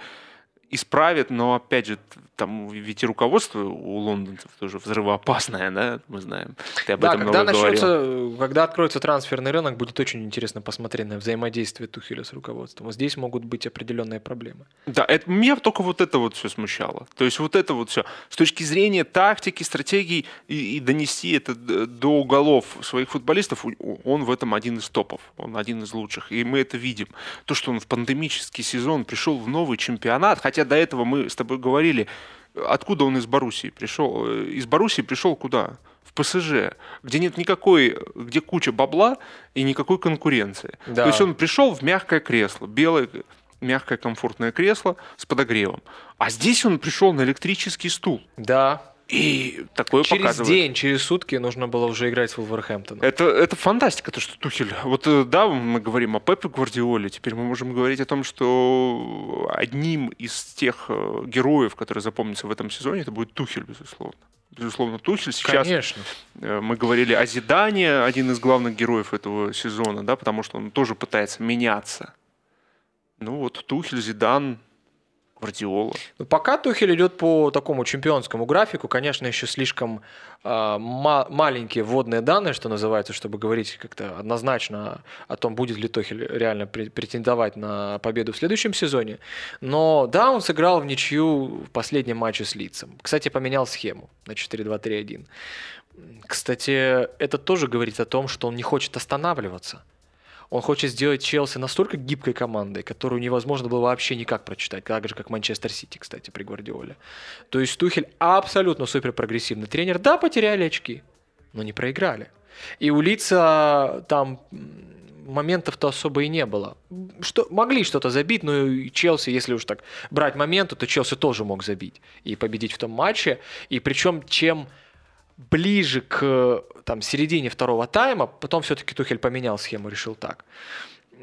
исправит, но опять же, там ведь и руководство у лондонцев тоже взрывоопасное, да, мы знаем. Ты об да, этом когда начнется, говорил. когда откроется трансферный рынок, будет очень интересно посмотреть на взаимодействие Тухеля с руководством. Здесь могут быть определенные проблемы. Да, это, меня только вот это вот все смущало. То есть вот это вот все. С точки зрения тактики, стратегии и, и донести это до уголов своих футболистов, он в этом один из топов. Он один из лучших. И мы это видим. То, что он в пандемический сезон пришел в новый чемпионат, Хотя до этого мы с тобой говорили, откуда он из Боруссии пришел. Из Боруссии пришел куда? В ПСЖ, где нет никакой, где куча бабла и никакой конкуренции. Да. То есть он пришел в мягкое кресло, белое, мягкое комфортное кресло с подогревом. А здесь он пришел на электрический стул. Да. И такое через показывает. день, через сутки нужно было уже играть с Вулверхэмптоном. Это, это фантастика, то, что Тухель... Вот э, да, мы говорим о Пепе Гвардиоле, теперь мы можем говорить о том, что одним из тех э, героев, которые запомнятся в этом сезоне, это будет Тухель, безусловно. Безусловно, Тухель сейчас... Конечно. Э, мы говорили о Зидане, один из главных героев этого сезона, да, потому что он тоже пытается меняться Ну вот Тухель, Зидан, Гвардиола. Ну, пока Тухель идет по такому чемпионскому графику, конечно, еще слишком э, ма- маленькие вводные данные, что называется, чтобы говорить как-то однозначно о том, будет ли Тухель реально претендовать на победу в следующем сезоне. Но да, он сыграл в ничью в последнем матче с Лицем. Кстати, поменял схему на 4-2-3-1. Кстати, это тоже говорит о том, что он не хочет останавливаться. Он хочет сделать Челси настолько гибкой командой, которую невозможно было вообще никак прочитать, так же, как Манчестер Сити, кстати, при Гвардиоле. То есть Тухель абсолютно супер прогрессивный тренер. Да, потеряли очки, но не проиграли. И у Лица там моментов-то особо и не было. Что, могли что-то забить, но и Челси, если уж так брать моменты, то Челси тоже мог забить и победить в том матче. И причем, чем ближе к там, середине второго тайма, потом все-таки Тухель поменял схему, решил так.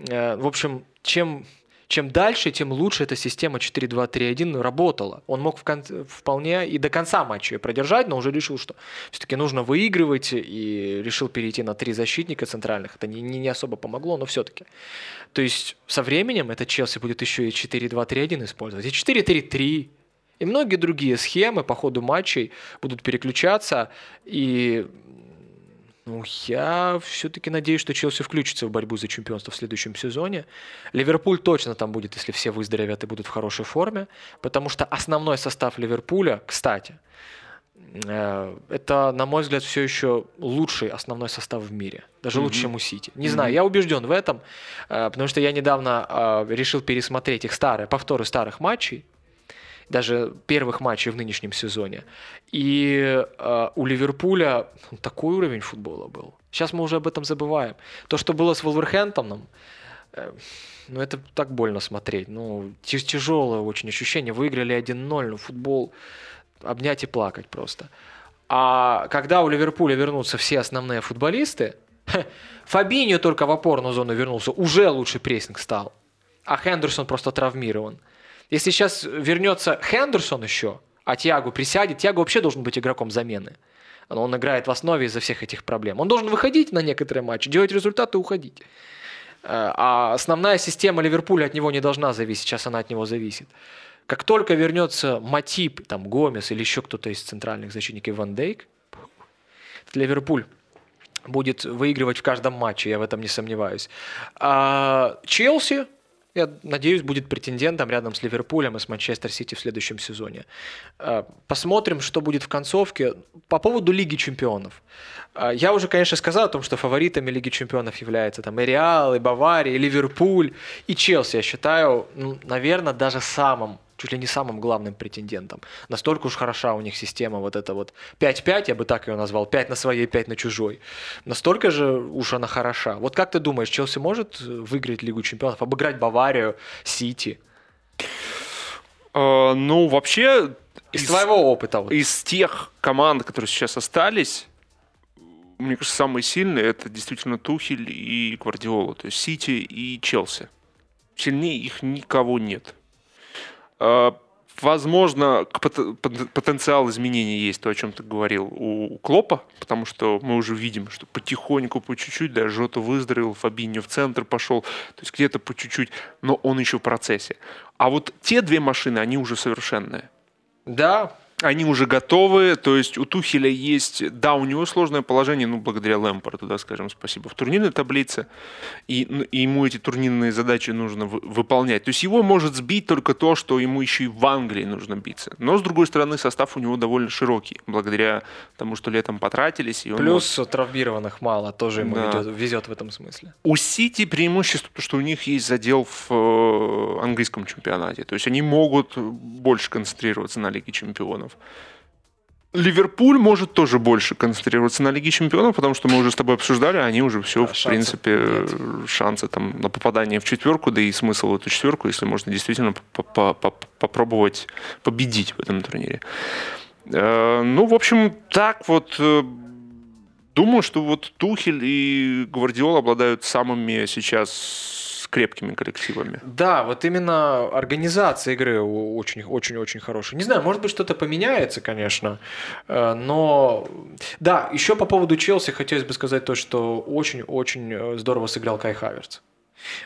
Э, в общем, чем, чем дальше, тем лучше эта система 4-2-3-1 работала. Он мог в кон- вполне и до конца матча ее продержать, но уже решил, что все-таки нужно выигрывать, и решил перейти на три защитника центральных. Это не, не особо помогло, но все-таки. То есть со временем этот Челси будет еще и 4-2-3-1 использовать, и 4-3-3, и многие другие схемы по ходу матчей будут переключаться. И ну, я все-таки надеюсь, что Челси включится в борьбу за чемпионство в следующем сезоне. Ливерпуль точно там будет, если все выздоровят и будут в хорошей форме. Потому что основной состав Ливерпуля, кстати, э, это, на мой взгляд, все еще лучший основной состав в мире. Даже mm-hmm. лучше, чем у Сити. Не mm-hmm. знаю, я убежден в этом, э, потому что я недавно э, решил пересмотреть их старые, повторы старых матчей даже первых матчей в нынешнем сезоне. И э, у Ливерпуля такой уровень футбола был. Сейчас мы уже об этом забываем. То, что было с Волверхэмптоном, э, ну это так больно смотреть. Ну, тяжелое очень ощущение. Выиграли 1-0, ну футбол обнять и плакать просто. А когда у Ливерпуля вернутся все основные футболисты, Фабиньо только в опорную зону вернулся, уже лучше прессинг стал. А Хендерсон просто травмирован. Если сейчас вернется Хендерсон еще, а Тиагу присядет, Тиагу вообще должен быть игроком замены. Он играет в основе из-за всех этих проблем. Он должен выходить на некоторые матчи, делать результаты и уходить. Э, а основная система Ливерпуля от него не должна зависеть, сейчас она от него зависит. Как только вернется Матип, там Гомес или еще кто-то из центральных защитников Ван Дейк, Ливерпуль будет выигрывать в каждом матче, я в этом не сомневаюсь. А Челси я надеюсь, будет претендентом рядом с Ливерпулем и с Манчестер Сити в следующем сезоне. Э, посмотрим, что будет в концовке. По поводу Лиги Чемпионов. Э, я уже, конечно, сказал о том, что фаворитами Лиги Чемпионов являются там и Реал, и Бавария, и Ливерпуль, и Челси. Я считаю, ну, наверное, даже самым чуть ли не самым главным претендентом. Настолько уж хороша у них система вот эта вот 5-5, я бы так ее назвал, 5 на своей, 5 на чужой. Настолько же уж она хороша. Вот как ты думаешь, Челси может выиграть Лигу чемпионов, обыграть Баварию, Сити? Uh, ну, вообще... Из, из твоего опыта. Вот. Из тех команд, которые сейчас остались, мне кажется, самые сильные это действительно Тухель и Гвардиола, то есть Сити и Челси. Сильнее их никого нет. А, возможно, потенциал изменений есть, то, о чем ты говорил, у Клопа, потому что мы уже видим, что потихоньку, по чуть-чуть, да, Жота выздоровел, Фабиньо в центр пошел, то есть где-то по чуть-чуть, но он еще в процессе. А вот те две машины, они уже совершенные. Да, они уже готовы, то есть у Тухеля есть, да, у него сложное положение, ну, благодаря Лэмпорту, да, скажем, спасибо, в турнирной таблице, и, ну, и ему эти турнирные задачи нужно в, выполнять. То есть его может сбить только то, что ему еще и в Англии нужно биться. Но, с другой стороны, состав у него довольно широкий, благодаря тому, что летом потратились. И Плюс может... травмированных мало, тоже ему да. везет, везет в этом смысле. У Сити преимущество, что у них есть задел в э, английском чемпионате, то есть они могут больше концентрироваться на Лиге чемпионов чемпионов. Ливерпуль может тоже больше концентрироваться на Лиге чемпионов, потому что мы уже с тобой обсуждали, они уже все, да, в шансы принципе, нет. шансы там на попадание в четверку, да и смысл в эту четверку, если можно действительно попробовать победить в этом турнире. Э, ну, в общем, так вот э, думаю, что вот Тухель и Гвардиол обладают самыми сейчас крепкими коллективами. Да, вот именно организация игры очень-очень-очень хорошая. Не знаю, может быть, что-то поменяется, конечно, э, но да, еще по поводу Челси хотелось бы сказать то, что очень-очень э, здорово сыграл Кай Хаверц.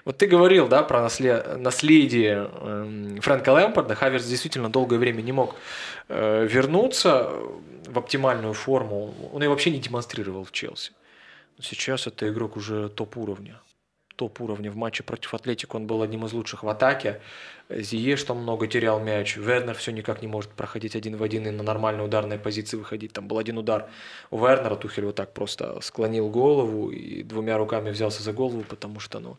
Вот ты говорил, да, про наслед... наследие э, Фрэнка Лэмпорда. Хаверс действительно долгое время не мог э, вернуться в оптимальную форму. Он ее вообще не демонстрировал в Челси. Сейчас это игрок уже топ-уровня топ-уровня. В матче против Атлетика он был одним из лучших в атаке. Зиеш там много терял мяч. Вернер все никак не может проходить один в один и на нормальной ударной позиции выходить. Там был один удар у Вернера. Тухель вот так просто склонил голову и двумя руками взялся за голову, потому что ну,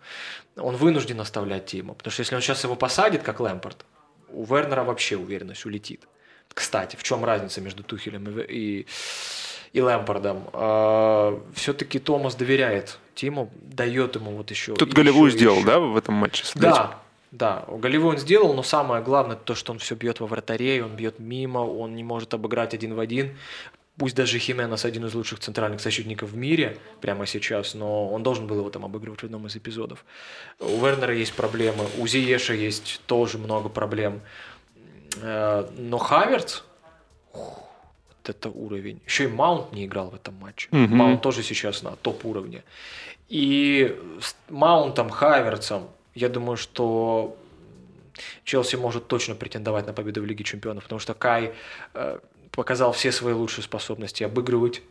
он вынужден оставлять Тима. Потому что если он сейчас его посадит, как Лэмпорт, у Вернера вообще уверенность улетит. Кстати, в чем разница между Тухелем и, и и Лэмпардом. А, все-таки Томас доверяет Тиму, дает ему вот еще... Тут голевую сделал, еще. да, в этом матче? Да, да, голевую он сделал, но самое главное то, что он все бьет во вратарей, он бьет мимо, он не может обыграть один в один. Пусть даже Хименес один из лучших центральных защитников в мире прямо сейчас, но он должен был его там обыгрывать в одном из эпизодов. У Вернера есть проблемы, у Зиеша есть тоже много проблем. Э, но Хаверц, это уровень. Еще и Маунт не играл в этом матче. Угу. Маунт тоже сейчас на топ-уровне. И с Маунтом, Хайверцем, я думаю, что Челси может точно претендовать на победу в Лиге Чемпионов, потому что Кай э, показал все свои лучшие способности обыгрывать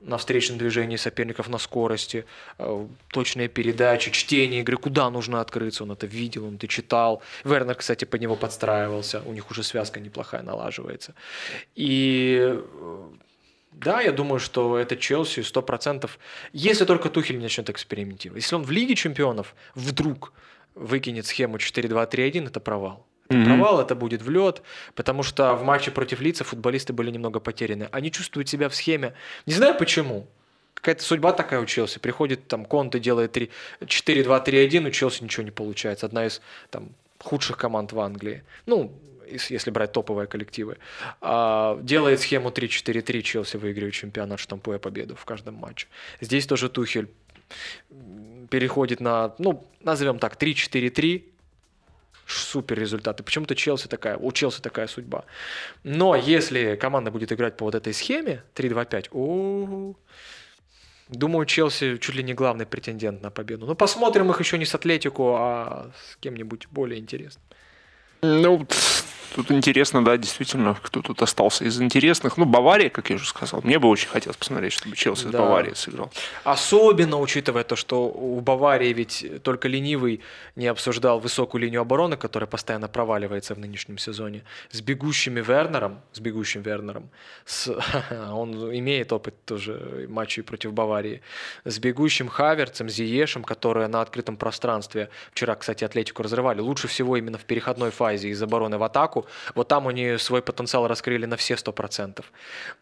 на встречном движении соперников на скорости, э, точные передачи, чтение игры, куда нужно открыться, он это видел, он это читал. Вернер, кстати, под него подстраивался, у них уже связка неплохая налаживается. И э, да, я думаю, что это Челси 100%, если только Тухель начнет экспериментировать. Если он в Лиге чемпионов вдруг выкинет схему 4-2-3-1, это провал. Mm-hmm. Провал это будет в лед, потому что в матче против лица футболисты были немного потеряны. Они чувствуют себя в схеме. Не знаю почему. Какая-то судьба такая у Челси. Приходит там Конте, делает 4-2-3-1, у Челси ничего не получается. Одна из там, худших команд в Англии. Ну, если брать топовые коллективы. А, делает схему 3-4-3, Челси выигрывает чемпионат, штампуя победу в каждом матче. Здесь тоже Тухель переходит на, ну, назовем так, 3-4-3, супер результаты. Почему-то Челси такая, у Челси такая судьба. Но если команда будет играть по вот этой схеме 3-2-5, о, думаю, Челси чуть ли не главный претендент на победу. Но посмотрим их еще не с Атлетику, а с кем-нибудь более интересным. Ну, Тут интересно, да, действительно, кто тут остался из интересных. Ну, Бавария, как я уже сказал. Мне бы очень хотелось посмотреть, чтобы Челси да. с Баварией сыграл. Особенно учитывая то, что у Баварии ведь только ленивый не обсуждал высокую линию обороны, которая постоянно проваливается в нынешнем сезоне. С бегущими Вернером, с бегущим Вернером, с, (laughs) он имеет опыт тоже матчей против Баварии, с бегущим Хаверцем, Зиешем, которые на открытом пространстве, вчера, кстати, Атлетику разрывали, лучше всего именно в переходной фазе из обороны в атаку, атаку. Вот там они свой потенциал раскрыли на все 100%.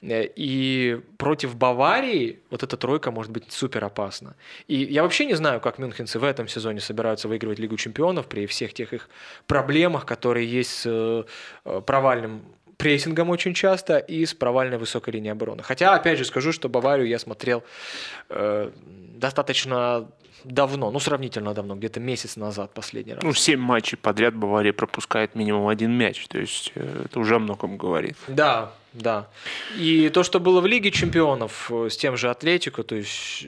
Э, и против Баварии вот эта тройка может быть супер опасна. И я вообще не знаю, как мюнхенцы в этом сезоне собираются выигрывать Лигу чемпионов при всех тех их проблемах, которые есть с э, провальным прессингом очень часто и с провальной высокой линией обороны. Хотя, опять же, скажу, что Баварию я смотрел э, достаточно давно, ну сравнительно давно, где-то месяц назад последний раз. Ну, семь матчей подряд Бавария пропускает минимум один мяч, то есть э, это уже о многом говорит. Да, да. И то, что было в Лиге чемпионов э, с тем же Атлетико, то есть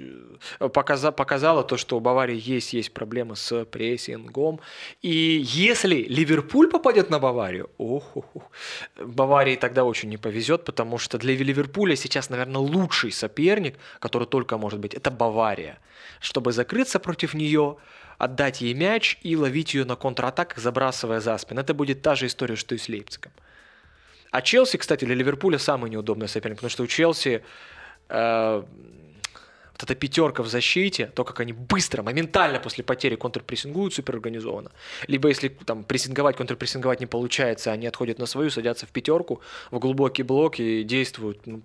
э, показа, показало то, что у Баварии есть, есть проблемы с прессингом. И если Ливерпуль попадет на Баварию, ох, ох, ох, Баварии тогда очень не повезет, потому что для Ливерпуля сейчас, наверное, лучший соперник, который только может быть, это Бавария. Чтобы закрыться против нее, отдать ей мяч и ловить ее на контратаках, забрасывая за спину. Это будет та же история, что и с Лейпцигом. А Челси, кстати, для Ливерпуля самый неудобный соперник, потому что у Челси э, вот эта пятерка в защите, то, как они быстро, моментально после потери контрпрессингуют суперорганизованно. Либо если там прессинговать, контрпрессинговать не получается, они отходят на свою, садятся в пятерку, в глубокий блок и действуют ну,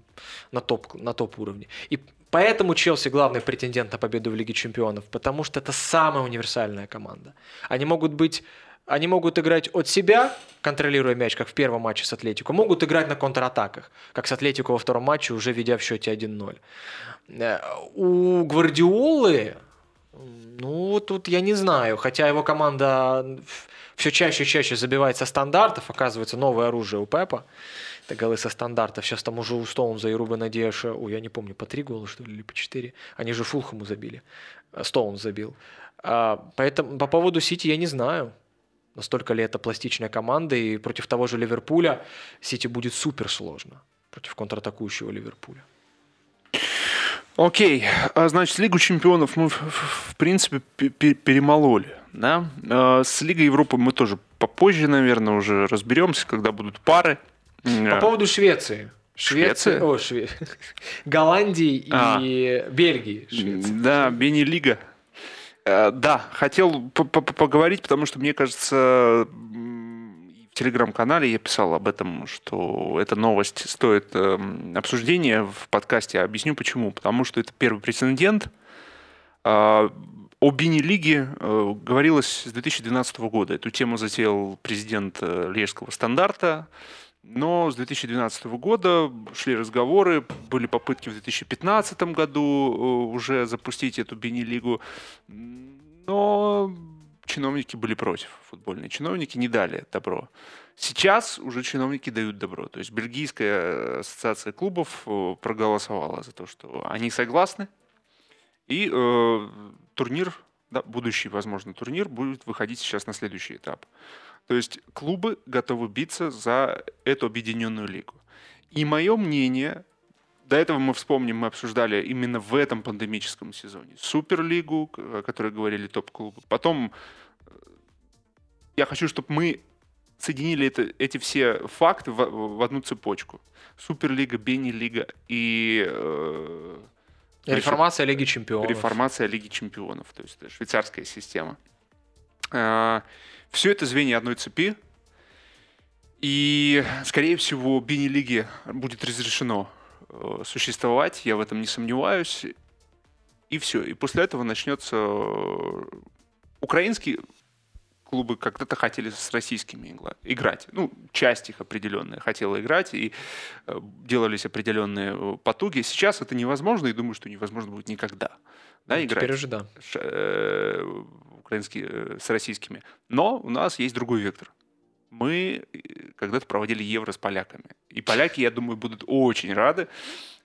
на, топ, на топ уровне. И Поэтому Челси главный претендент на победу в Лиге Чемпионов, потому что это самая универсальная команда. Они могут быть они могут играть от себя, контролируя мяч, как в первом матче с Атлетико, могут играть на контратаках, как с Атлетико во втором матче, уже ведя в счете 1-0. Э, у Гвардиолы, ну, тут я не знаю, хотя его команда все чаще и чаще забивает со стандартов, оказывается, новое оружие у Пепа. Это голы со стандарта. Сейчас там уже у Стоунза и Рубена Диаша, ой, я не помню, по три гола, что ли, или по четыре. Они же Фулхаму забили. А, Стоунс забил. А, поэтому по поводу Сити я не знаю. Настолько ли это пластичная команда, и против того же Ливерпуля Сити будет супер сложно. Против контратакующего Ливерпуля. Окей, а, значит, Лигу чемпионов мы, в принципе, перемололи, да? А, с Лигой Европы мы тоже попозже, наверное, уже разберемся, когда будут пары. По поводу Швеции. Швеция? О, Шве... (laughs) Голландии а. и Бельгии. Швеция. Да, Бени-лига. А, да, хотел поговорить, потому что, мне кажется, в телеграм-канале я писал об этом, что эта новость стоит э, обсуждения в подкасте. Объясню почему. Потому что это первый прецедент. Э, о Бини-лиге э, говорилось с 2012 года. Эту тему затеял президент э, Лежского стандарта. Но с 2012 года шли разговоры, были попытки в 2015 году э, уже запустить эту Бини-лигу. Но чиновники были против, футбольные чиновники не дали добро. Сейчас уже чиновники дают добро. То есть Бельгийская ассоциация клубов э, проголосовала за то, что они согласны. И э, турнир, да, будущий, возможно, турнир будет выходить сейчас на следующий этап. То есть клубы готовы биться за эту объединенную лигу. И мое мнение, до этого мы вспомним, мы обсуждали именно в этом пандемическом сезоне Суперлигу, о которой говорили топ-клубы. Потом э, я хочу, чтобы мы соединили это, эти все факты в, в одну цепочку. Суперлига, Бенни-лига и... Э, реформация Лиги Чемпионов. Реформация Лиги Чемпионов, то есть это швейцарская система. Э, все это звенья одной цепи. И, скорее всего, Бенни-лиге будет разрешено э, существовать, я в этом не сомневаюсь. И все. И после этого начнется э, украинский клубы когда-то хотели с российскими играть. Ну, часть их определенная хотела играть, и э, делались определенные э, потуги. Сейчас это невозможно, и думаю, что невозможно будет никогда. Да, ну, играть. Теперь уже да. Э, украинские, с российскими. Но у нас есть другой вектор. Мы когда-то проводили Евро с поляками. И поляки, я думаю, будут очень рады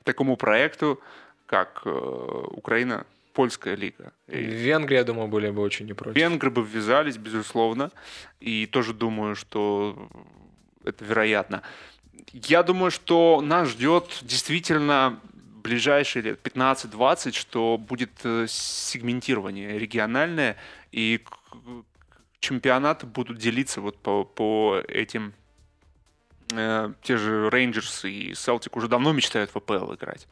такому проекту, как Украина польская лига. Венгрия, я думаю, были бы очень не против. Венгры бы ввязались, безусловно. И тоже думаю, что это вероятно. Я думаю, что нас ждет действительно ближайшие лет 15-20, что будет э, сегментирование региональное, и чемпионаты будут делиться вот по, по этим... Э, те же Рейнджерс и Селтик уже давно мечтают в АПЛ играть.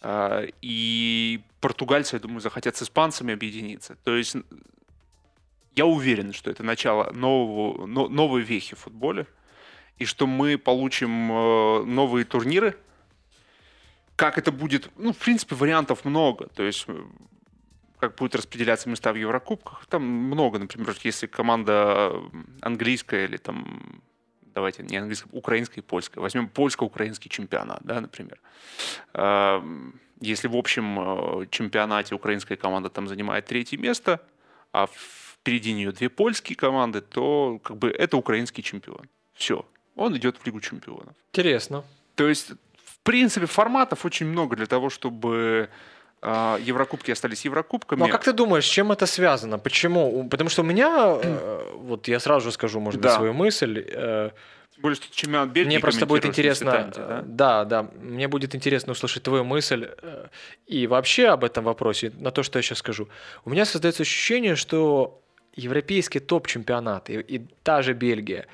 А, и португальцы, я думаю, захотят с испанцами объединиться. То есть я уверен, что это начало нового, новой вехи в футболе, и что мы получим э, новые турниры. Как это будет? Ну, в принципе, вариантов много. То есть э, как будут распределяться места в Еврокубках. Там много, например, если команда английская или там давайте не английская, украинская и польская. Возьмем польско-украинский чемпионат, да, например. Эм, если в общем э, чемпионате украинская команда там занимает третье место, а впереди нее две польские команды, то как бы это украинский чемпион. Все, он идет в Лигу чемпионов. Интересно. То есть, в принципе, форматов очень много для того, чтобы Еврокубки остались Еврокубками. Ну а как ты думаешь, с чем это связано? Почему? Потому что у меня, э, вот я сразу же скажу, может быть, свою мысль. Э, Тем более, что чемпионат Бельгии Мне просто будет интересно, да? да, да, мне будет интересно услышать твою мысль э, и вообще об этом вопросе, на то, что я сейчас скажу. У меня создается ощущение, что европейские топ-чемпионаты и, и та же Бельгия,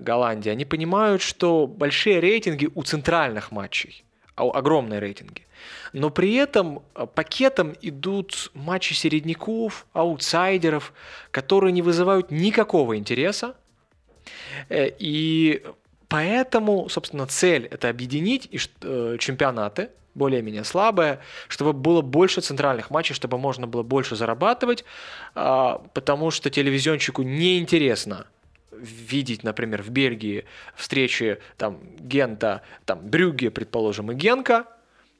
Голландия, они понимают, что большие рейтинги у центральных матчей, а огромные рейтинги. Но при этом э, пакетом идут матчи середняков, аутсайдеров, которые не вызывают никакого интереса. Э, и поэтому, собственно, цель это объединить э, чемпионаты, более-менее слабые, чтобы было больше центральных матчей, чтобы можно было больше зарабатывать, а, потому что телевизионщику неинтересно видеть, например, в Бельгии встречи там Гента, там Брюгге, предположим, и Генка,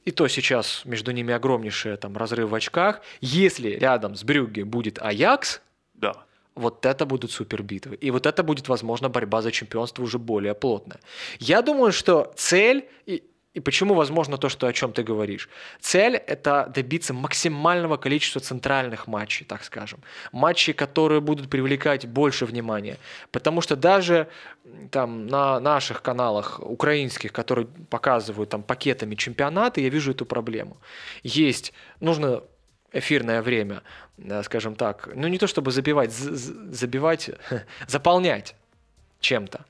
и то сейчас между ними огромнейший там разрыв в очках. Если рядом с Брюгге будет Аякс, да. вот это будут супербитвы. И вот это будет, возможно, борьба за чемпионство уже более плотная. Я думаю, что цель, и, почему возможно то, что о чем ты говоришь? Цель – это добиться максимального количества центральных матчей, так скажем. Матчей, которые будут привлекать больше внимания. Потому что даже там на наших каналах украинских, которые показывают там пакетами чемпионаты, я вижу эту проблему. Есть, нужно эфирное время, э, скажем так, ну не то чтобы забивать, забивать, (laughs) заполнять чем-то.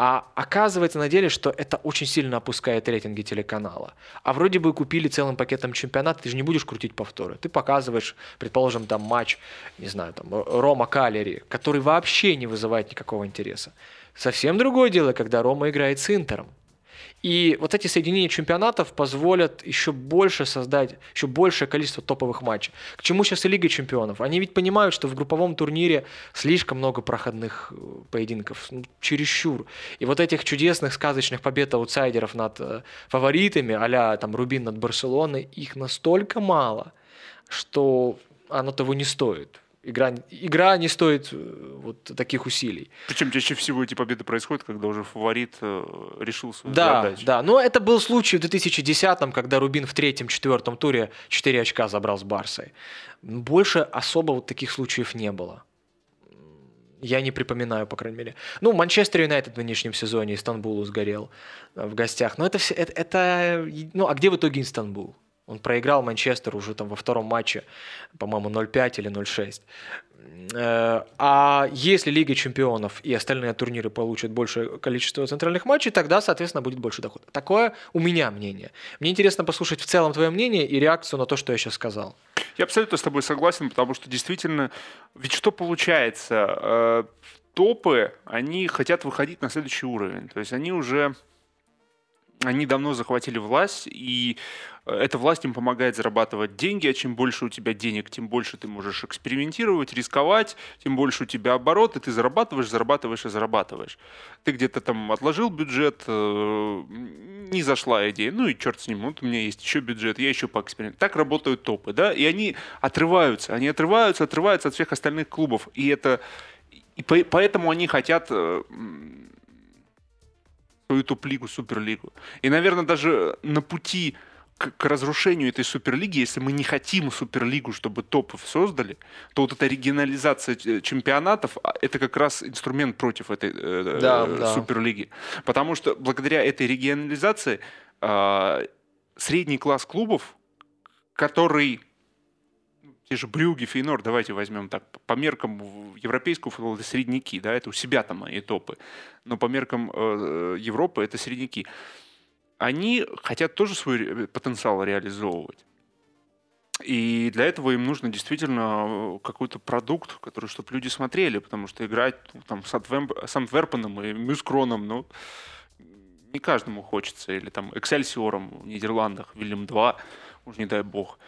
А оказывается на деле, что это очень сильно опускает рейтинги телеканала. А вроде бы купили целым пакетом чемпионата, ты же не будешь крутить повторы. Ты показываешь, предположим, там матч, не знаю, там Рома Калери, который вообще не вызывает никакого интереса. Совсем другое дело, когда Рома играет с Интером. И вот эти соединения чемпионатов позволят еще больше создать, еще большее количество топовых матчей. К чему сейчас и Лига чемпионов? Они ведь понимают, что в групповом турнире слишком много проходных э, поединков, ну, чересчур. И вот этих чудесных сказочных побед аутсайдеров над э, фаворитами, а там Рубин над Барселоной, их настолько мало, что оно того не стоит. Игра, игра не стоит э, вот таких усилий. Причем чаще всего эти победы происходят, когда уже фаворит э, решил свою да, задачу. Да, но это был случай в 2010-м, когда Рубин в третьем-четвертом туре 4 очка забрал с Барсой. Больше особо вот таких случаев не было. Я не припоминаю, по крайней мере. Ну, Манчестер Юнайтед в нынешнем сезоне Истанбулу сгорел э, в гостях. Но это все, это, это... Ну, а где в итоге Истанбул? Он проиграл Манчестер уже там во втором матче, по-моему, 0-5 или 0-6. Э, а если Лига чемпионов и остальные турниры получат большее количество центральных матчей, тогда, соответственно, будет больше дохода. Такое у меня мнение. Мне интересно послушать в целом твое мнение и реакцию на то, что я сейчас сказал. Я абсолютно с тобой согласен, потому что действительно, ведь что получается? Э, топы, они хотят выходить на следующий уровень. То есть они уже они давно захватили власть, и э, эта власть им помогает зарабатывать деньги, а чем больше у тебя денег, тем больше ты можешь экспериментировать, рисковать, тем больше у тебя обороты, ты зарабатываешь, зарабатываешь и зарабатываешь. Ты где-то там отложил бюджет, э, не зашла идея, ну и черт с ним, вот у меня есть еще бюджет, я еще поэкспериментирую. Так работают топы, да, и они отрываются, они отрываются, отрываются от всех остальных клубов, и это и поэтому они хотят э, свою топ-лигу, суперлигу. И, наверное, даже на пути к, к разрушению этой суперлиги, если мы не хотим суперлигу, чтобы топов создали, то вот эта регионализация э, чемпионатов а, это как раз инструмент против этой э, да, э, да. суперлиги. Потому что благодаря этой регионализации э, средний класс клубов, который те же Брюги, Фейнор, давайте возьмем так, по меркам европейского футбола это средники, да, это у себя там мои топы, но по меркам э, Европы это средники. Они хотят тоже свой потенциал реализовывать. И для этого им нужно действительно э, какой-то продукт, который, чтобы люди смотрели, потому что играть там, с, Антверпеном и Мюскроном, ну, не каждому хочется. Или там Эксельсиором в Нидерландах, Вильям 2, уж не дай бог.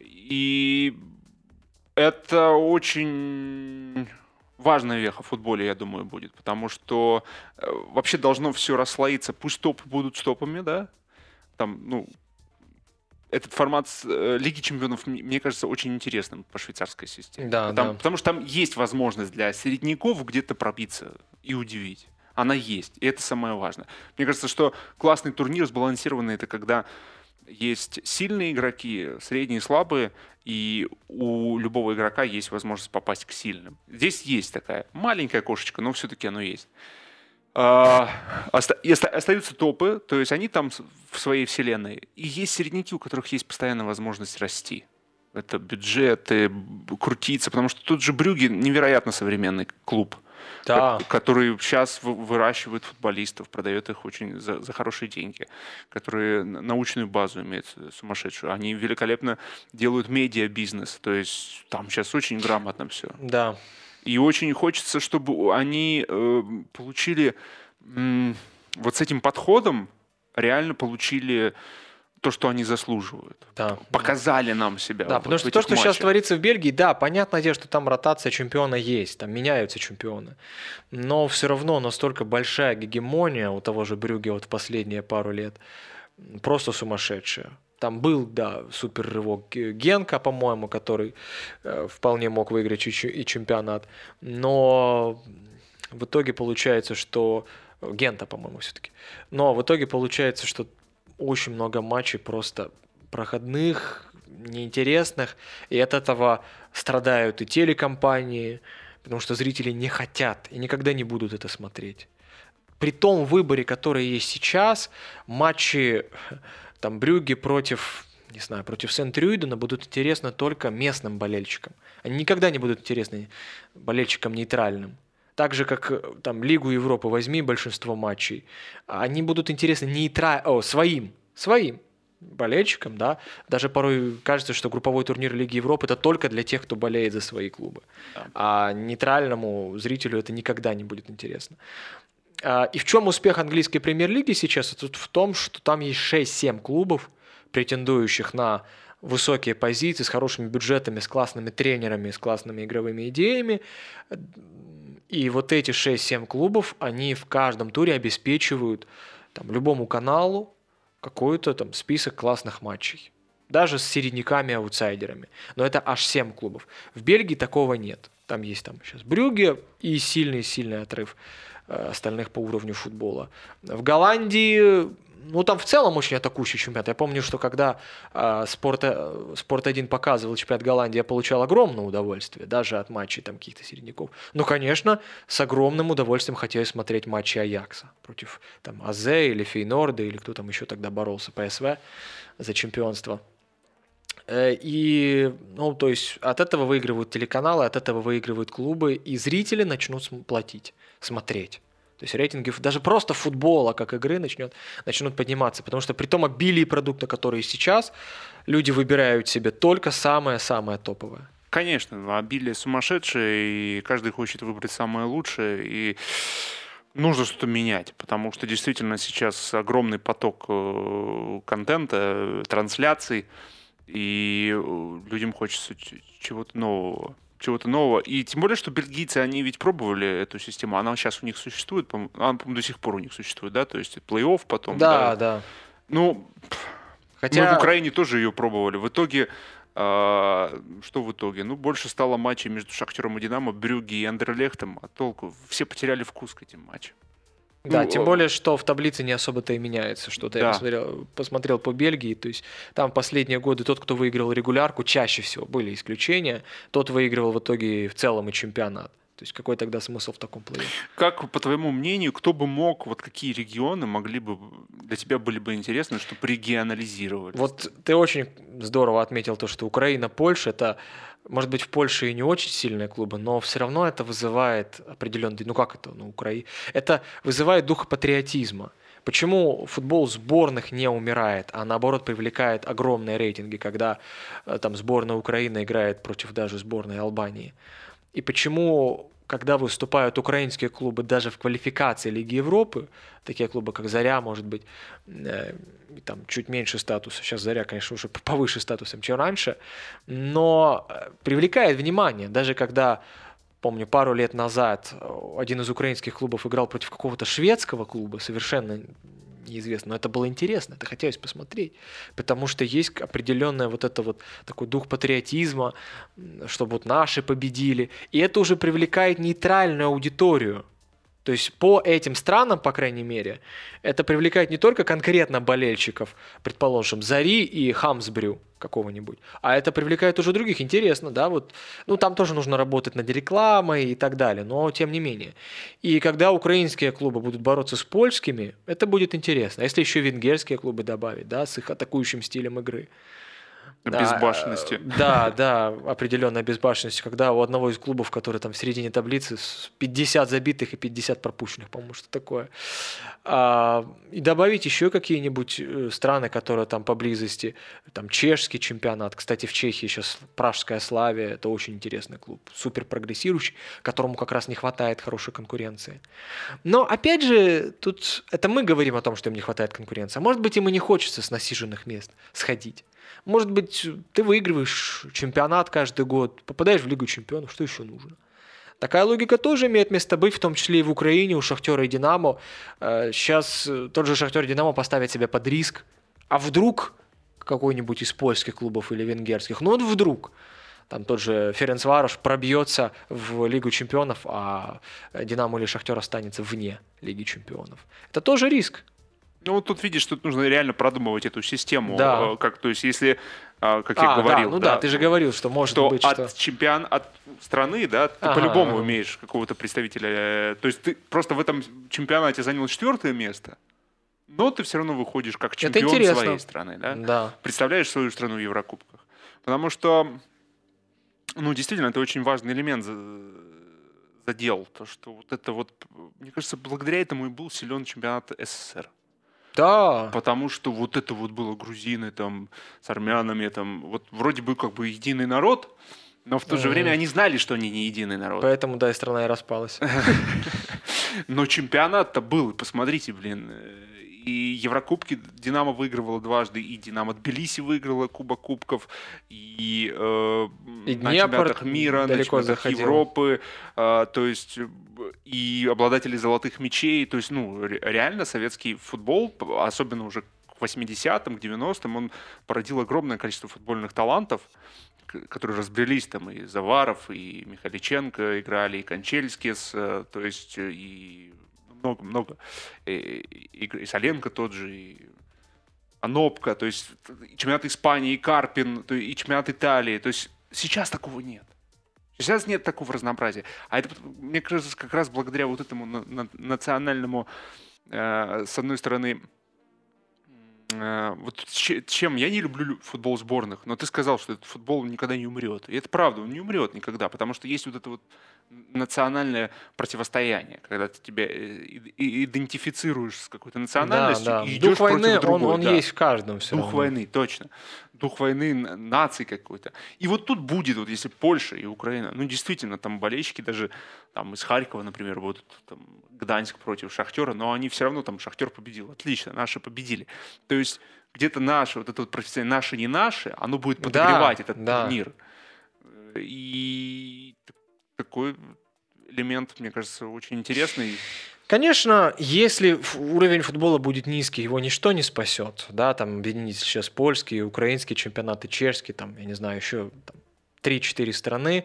И это очень важная веха в футболе, я думаю, будет, потому что э, вообще должно все расслоиться. Пусть топы будут стопами, да, там, ну, этот формат э, Лиги Чемпионов, мне кажется, очень интересным по швейцарской системе. Да, потому, да. потому что там есть возможность для середняков где-то пробиться и удивить. Она есть, и это самое важное. Мне кажется, что классный турнир сбалансированный, это когда есть сильные игроки, средние, слабые, и у любого игрока есть возможность попасть к сильным. Здесь есть такая маленькая кошечка, но все-таки оно есть. А, остаются топы, то есть они там в своей вселенной. И есть середняки, у которых есть постоянная возможность расти. Это бюджеты, крутиться, потому что тут же Брюги невероятно современный клуб – да. который сейчас выращивает футболистов, продает их очень за, за хорошие деньги, которые научную базу имеют сумасшедшую. Они великолепно делают медиа-бизнес, то есть там сейчас очень грамотно все. Да. И очень хочется, чтобы они э, получили э, вот с этим подходом реально получили то, что они заслуживают. Да. Показали нам себя. Да, вот потому что то, что матчах. сейчас творится в Бельгии, да, понятное дело, что там ротация чемпиона есть, там меняются чемпионы. Но все равно настолько большая гегемония у того же Брюге вот в последние пару лет, просто сумасшедшая. Там был, да, супер рывок Генка, по-моему, который э, вполне мог выиграть и чемпионат. Но в итоге получается, что... Гента, по-моему, все-таки. Но в итоге получается, что очень много матчей просто проходных, неинтересных, и от этого страдают и телекомпании, потому что зрители не хотят и никогда не будут это смотреть. При том выборе, который есть сейчас, матчи там Брюги против не знаю, против Сент-Рюйдена будут интересны только местным болельщикам. Они никогда не будут интересны болельщикам нейтральным. Так же, как э, там Лигу Европы возьми большинство матчей, они будут интересны нейтра... О, своим, своим болельщикам, да. Даже порой кажется, что групповой турнир Лиги Европы это только для тех, кто болеет за свои клубы. А нейтральному зрителю это никогда не будет интересно. А, и в чем успех английской премьер-лиги сейчас? Это в том, что там есть 6-7 клубов, претендующих на высокие позиции, с хорошими бюджетами, с классными тренерами, с классными игровыми идеями. И вот эти 6-7 клубов, они в каждом туре обеспечивают там, любому каналу какой-то там список классных матчей. Даже с середняками-аутсайдерами. Но это аж 7 клубов. В Бельгии такого нет. Там есть там сейчас Брюге и сильный-сильный отрыв э, остальных по уровню футбола. В Голландии ну, там в целом очень атакующий чемпионат. Я помню, что когда э, Спорт, э, Спорт 1 показывал чемпионат Голландии, я получал огромное удовольствие, даже от матчей там каких-то середняков. Но, конечно, с огромным удовольствием хотелось смотреть матчи Аякса против там Азе или Фейнорда, или кто там еще тогда боролся, ПСВ за чемпионство. Э, и, ну, то есть от этого выигрывают телеканалы, от этого выигрывают клубы, и зрители начнут платить, смотреть. То есть рейтинги даже просто футбола как игры начнет, начнут подниматься, потому что при том обилии продукта, которые сейчас, люди выбирают себе только самое-самое топовое. Конечно, обилие сумасшедшее, и каждый хочет выбрать самое лучшее, и нужно что-то менять, потому что действительно сейчас огромный поток э, контента, трансляций, и э, людям хочется чего-то нового чего-то нового. И тем более, что бельгийцы, они ведь пробовали эту систему. Она сейчас у них существует, она, до сих пор у них существует, да? То есть плей-офф потом. Да, да. да. Ну, Хотя... мы в Украине тоже ее пробовали. В итоге а, что в итоге? Ну, больше стало матчей между Шахтером и Динамо, Брюги и Андерлехтом, а толку? Все потеряли вкус к этим матчам. Да, ну, тем более, что в таблице не особо-то и меняется что-то. Да. Я посмотрел, посмотрел по Бельгии, то есть там последние годы тот, кто выиграл регулярку, чаще всего были исключения, тот выигрывал в итоге в целом и чемпионат. То есть какой тогда смысл в таком плей Как, по твоему мнению, кто бы мог, вот какие регионы могли бы, для тебя были бы интересны, чтобы регионализировать? Вот ты очень здорово отметил то, что Украина, Польша — это может быть, в Польше и не очень сильные клубы, но все равно это вызывает определенный, ну как это, ну Украина, это вызывает дух патриотизма. Почему футбол сборных не умирает, а наоборот привлекает огромные рейтинги, когда э, там сборная Украины играет против даже сборной Албании? И почему когда выступают украинские клубы даже в квалификации Лиги Европы, такие клубы, как Заря, может быть, э, там чуть меньше статуса, сейчас Заря, конечно, уже повыше статусом, чем раньше, но э, привлекает внимание, даже когда помню, пару лет назад один из украинских клубов играл против какого-то шведского клуба, совершенно неизвестно. Но это было интересно, это хотелось посмотреть, потому что есть определенный вот это вот такой дух патриотизма, чтобы вот наши победили, и это уже привлекает нейтральную аудиторию. То есть по этим странам, по крайней мере, это привлекает не только конкретно болельщиков, предположим, Зари и Хамсбрю какого-нибудь, а это привлекает уже других. Интересно, да, вот, ну там тоже нужно работать над рекламой и так далее, но тем не менее. И когда украинские клубы будут бороться с польскими, это будет интересно. А если еще венгерские клубы добавить, да, с их атакующим стилем игры, да, безбашенности. Да, да, определенная безбашенность, когда у одного из клубов, который там в середине таблицы, 50 забитых и 50 пропущенных, по-моему, что такое. А, и добавить еще какие-нибудь э, страны, которые там поблизости, там чешский чемпионат, кстати, в Чехии сейчас Пражская Славия, это очень интересный клуб, супер прогрессирующий, которому как раз не хватает хорошей конкуренции. Но, опять же, тут это мы говорим о том, что им не хватает конкуренции, а может быть, им и не хочется с насиженных мест сходить. Может быть, ты выигрываешь чемпионат каждый год, попадаешь в Лигу чемпионов, что еще нужно? Такая логика тоже имеет место быть, в том числе и в Украине, у Шахтера и Динамо. Сейчас э, тот же Шахтер и Динамо поставят себя под риск. А вдруг какой-нибудь из польских клубов или венгерских. Но вот вдруг там тот же Ференц Варош пробьется в Лигу чемпионов, а Динамо или Шахтер останется вне Лиги чемпионов. Это тоже риск. Ну, вот тут видишь, тут нужно реально продумывать эту систему. Да. Э, как, то есть, если, а, как а, я говорил... Да, ну да, да, ты же говорил, что может что быть, от что... чемпион, от страны, да, ты ага, по-любому ага. имеешь какого-то представителя. Э, то есть ты просто в этом чемпионате занял четвертое место, но ты все равно выходишь как чемпион своей страны, да? Да. Представляешь свою страну в Еврокубках. Потому что, ну, действительно, это очень важный элемент задел. То, что вот это вот, мне кажется, благодаря этому и был силен чемпионат СССР. Да. Потому что вот это вот было грузины там с армянами, там вот вроде бы как бы единый народ, но в то же время они знали, что они не единый народ. Поэтому, да, и страна и распалась. (laughs) Но чемпионат-то был, посмотрите, блин, и Еврокубки. Динамо выигрывала дважды, и Динамо Тбилиси выиграла Кубок Кубков, и, э, и на чемпионатах мира, на чемпионатах Европы, э, то есть и обладатели золотых мечей, то есть, ну, реально советский футбол, особенно уже к 80-м, к 90-м, он породил огромное количество футбольных талантов, которые разбрелись, там и Заваров, и Михаличенко играли, и Кончельскис, э, то есть и много-много. И, и, и Соленко тот же, и Анопка, то есть чемпионат Испании, и Карпин, и чемпионат Италии. То есть сейчас такого нет. Сейчас нет такого разнообразия. А это, мне кажется, как раз благодаря вот этому национальному, э, с одной стороны, вот чем я не люблю футбол сборных, но ты сказал, что этот футбол никогда не умрет. И это правда, он не умрет никогда, потому что есть вот это вот национальное противостояние, когда ты тебя э, идентифицируешь с какой-то национальностью да, да. и идешь Дух войны, против другой. Он, он да. есть в каждом все Дух равно. войны, точно. Дух войны нации какой-то. И вот тут будет, вот если Польша и Украина, ну действительно, там болельщики даже там из Харькова, например, будут там, Гданьск против Шахтера, но они все равно там Шахтер победил. Отлично, наши победили. То есть где-то наше, вот это вот противостояние наши не наши, оно будет подогревать да, этот да. турнир. И такой элемент, мне кажется, очень интересный. Конечно, если уровень футбола будет низкий, его ничто не спасет. Да, там объединить сейчас польские, украинские чемпионаты, чешские, там, я не знаю, еще там, 3-4 страны.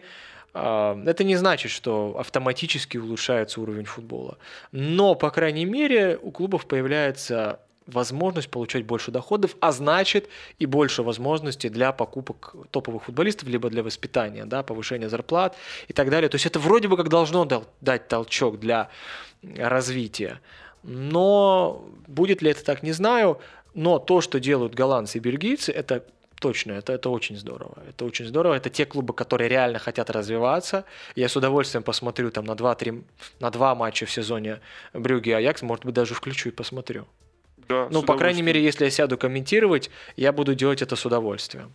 А, это не значит, что автоматически улучшается уровень футбола. Но, по крайней мере, у клубов появляется возможность получать больше доходов, а значит и больше возможностей для покупок топовых футболистов, либо для воспитания, да, повышения зарплат и так далее. То есть это вроде бы как должно дать толчок для развития. Но будет ли это так, не знаю. Но то, что делают голландцы и бельгийцы, это точно, это, это очень здорово. Это очень здорово. Это те клубы, которые реально хотят развиваться. Я с удовольствием посмотрю там на 2-3, на 2 матча в сезоне Брюги и Аякс, может быть, даже включу и посмотрю. Да, ну, по крайней мере, если я сяду комментировать, я буду делать это с удовольствием.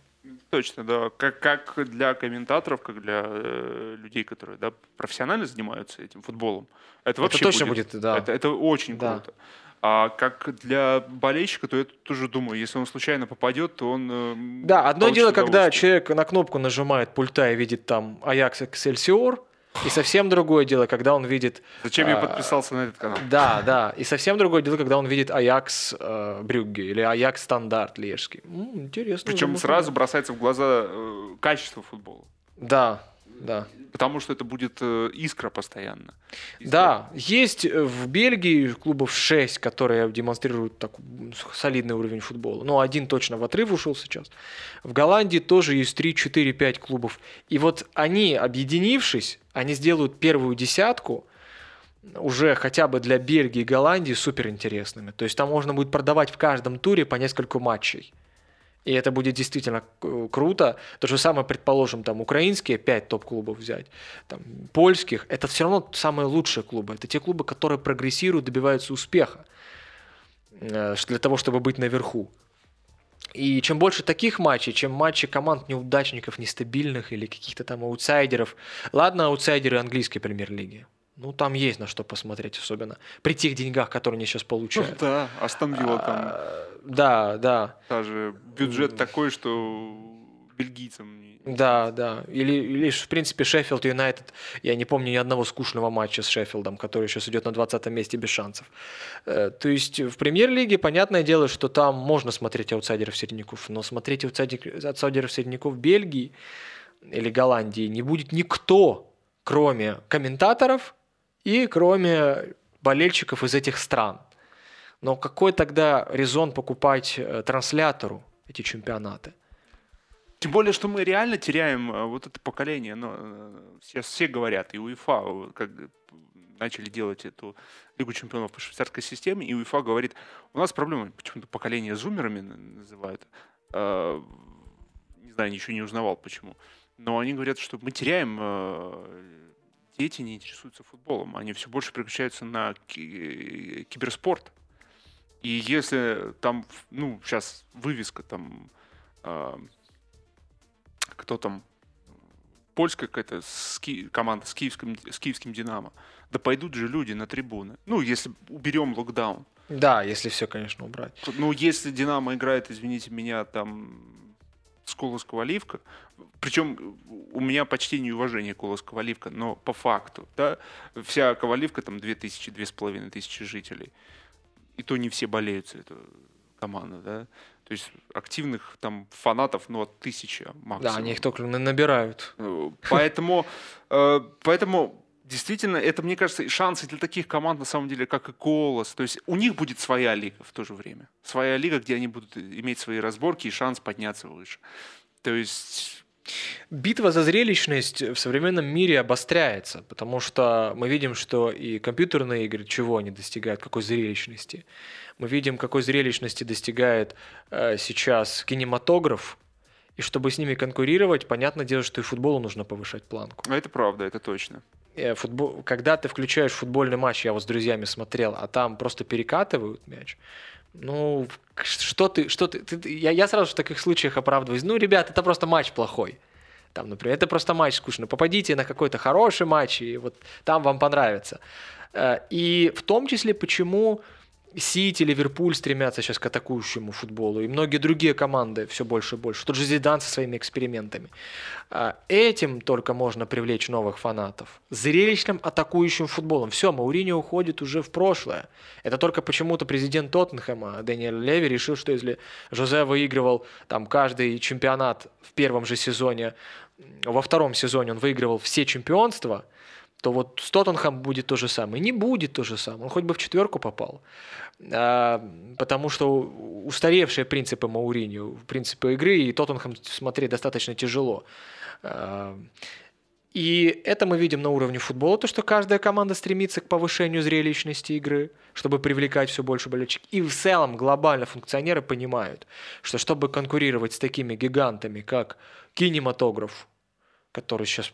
Точно, да. Как, как для комментаторов, как для э, людей, которые да, профессионально занимаются этим футболом. Это вообще это точно будет, будет да. Это, это очень да. круто. А как для болельщика, то я тоже думаю, если он случайно попадет, то он... Э, да, одно дело, когда человек на кнопку нажимает пульта и видит там Аякс Эксельсиор, и совсем другое дело, когда он видит... Зачем я а, подписался на этот канал? Да, да. И совсем другое дело, когда он видит Аякс э, Брюгге или Аякс Стандарт Лежский. интересно. Причем сразу бросается в глаза э, качество футбола. Да, да. Потому что это будет э, искра постоянно. Искра. Да, есть э, в Бельгии клубов 6, которые демонстрируют такой солидный уровень футбола. Ну, один точно в отрыв ушел сейчас. В Голландии тоже есть 3, 4, 5 клубов. И вот они, объединившись, они сделают первую десятку, уже хотя бы для Бельгии и Голландии суперинтересными. То есть там можно будет продавать в каждом туре по несколько матчей. И это будет действительно круто. То же самое, предположим, там украинские 5 топ-клубов взять, там, польских. Это все равно самые лучшие клубы. Это те клубы, которые прогрессируют, добиваются успеха э, для того, чтобы быть наверху. И чем больше таких матчей, чем матчи команд неудачников, нестабильных или каких-то там аутсайдеров. Ладно, аутсайдеры английской премьер-лиги. Ну, там есть на что посмотреть, особенно при тех деньгах, которые они сейчас получают. Ну, да, Астон Вилла там. А, да, да. Даже бюджет такой, что бельгийцам. Да, да. Или, или в принципе, Шеффилд Юнайтед. Я не помню ни одного скучного матча с Шеффилдом, который сейчас идет на 20 месте без шансов. Э, то есть в премьер-лиге, понятное дело, что там можно смотреть аутсайдеров-середняков, но смотреть аутсайдеров-середняков Бельгии или Голландии не будет никто, кроме комментаторов и кроме болельщиков из этих стран. Но какой тогда резон покупать э, транслятору эти чемпионаты? Тем более, что мы реально теряем э, вот это поколение. Но сейчас э, все говорят, и УЕФА как начали делать эту Лигу чемпионов по швейцарской системе, и УЕФА говорит, у нас проблема, почему-то поколение зумерами называют. Не знаю, ничего не узнавал, почему. Но они говорят, что мы теряем дети не интересуются футболом, они все больше переключаются на киберспорт. И если там, ну, сейчас вывеска там, э, кто там, польская какая-то ски, команда с киевским, с киевским «Динамо», да пойдут же люди на трибуны. Ну, если уберем локдаун. Да, если все, конечно, убрать. Ну, если «Динамо» играет, извините меня, там с Колоского Оливка, причем у меня почти не уважение Колоского Оливка, но по факту, да, вся Коваливка там 2000-2500 тысячи жителей и то не все болеют за эту команду, да. То есть активных там фанатов, ну, от тысячи максимум. Да, они их только набирают. Э, поэтому, э, поэтому действительно, это, мне кажется, шансы для таких команд, на самом деле, как и Колос. То есть у них будет своя лига в то же время. Своя лига, где они будут иметь свои разборки и шанс подняться выше. То есть Битва за зрелищность в современном мире обостряется, потому что мы видим, что и компьютерные игры чего они достигают, какой зрелищности. Мы видим, какой зрелищности достигает э, сейчас кинематограф, и чтобы с ними конкурировать, понятное дело, что и футболу нужно повышать планку. Это правда, это точно. Э, футбол, когда ты включаешь футбольный матч, я вот с друзьями смотрел, а там просто перекатывают мяч, ну, что ты, что ты, ты я, я сразу в таких случаях оправдываюсь. Ну, ребят, это просто матч плохой. Там, например, это просто матч скучно. Попадите на какой-то хороший матч, и вот там вам понравится. Э, и в том числе, почему Сити, Ливерпуль стремятся сейчас к атакующему футболу, и многие другие команды все больше и больше. Тот же Зидан со своими экспериментами. А, этим только можно привлечь новых фанатов. Зрелищным атакующим футболом. Все, Мауринio уходит уже в прошлое. Это только почему-то президент Тоттенхэма, Дэниэль Леви, решил, что если Жозе выигрывал там каждый чемпионат в первом же сезоне, во втором сезоне он выигрывал все чемпионства – то вот с Тоттенхэм будет то же самое. Не будет то же самое. Он хоть бы в четверку попал. А, потому что устаревшие принципы Мауриню, принципы игры, и Тоттенхэм смотреть достаточно тяжело. А, и это мы видим на уровне футбола, то, что каждая команда стремится к повышению зрелищности игры, чтобы привлекать все больше болельщиков. И в целом глобально функционеры понимают, что чтобы конкурировать с такими гигантами, как кинематограф, который сейчас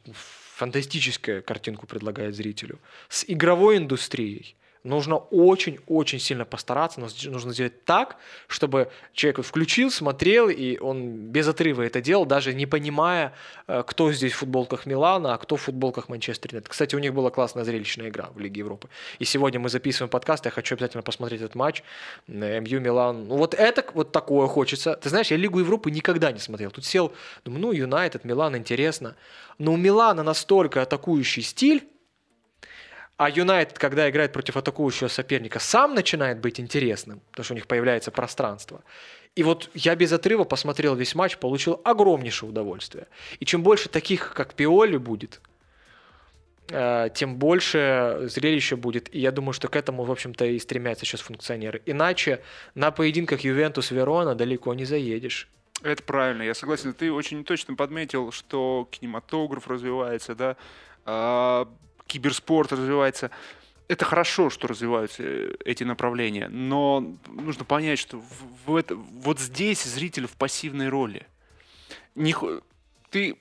фантастическую картинку предлагает зрителю. С игровой индустрией нужно очень-очень сильно постараться, нужно сделать так, чтобы человек включил, смотрел, и он без отрыва это делал, даже не понимая, э, кто здесь в футболках Милана, а кто в футболках Манчестер Юнайтед. Кстати, у них была классная зрелищная игра в Лиге Европы. И сегодня мы записываем подкаст, я хочу обязательно посмотреть этот матч. МЮ Милан. Ну вот это, вот такое хочется. Ты знаешь, я Лигу Европы никогда не смотрел. Тут сел, думаю, ну, Юнайтед, Милан, интересно. Но у Милана настолько атакующий стиль, а Юнайтед, когда играет против атакующего соперника, сам начинает быть интересным, потому что у них появляется пространство. И вот я без отрыва посмотрел весь матч, получил огромнейшее удовольствие. И чем больше таких, как Пиоли, будет, э, тем больше зрелища будет. И я думаю, что к этому, в общем-то, и стремятся сейчас функционеры. Иначе на поединках Ювентус-Верона далеко не заедешь. Это правильно, я согласен. Ты очень точно подметил, что кинематограф развивается, да, а, киберспорт развивается. Это хорошо, что развиваются э, эти направления, но нужно понять, что в, в это, вот здесь зритель в пассивной роли. Не, ты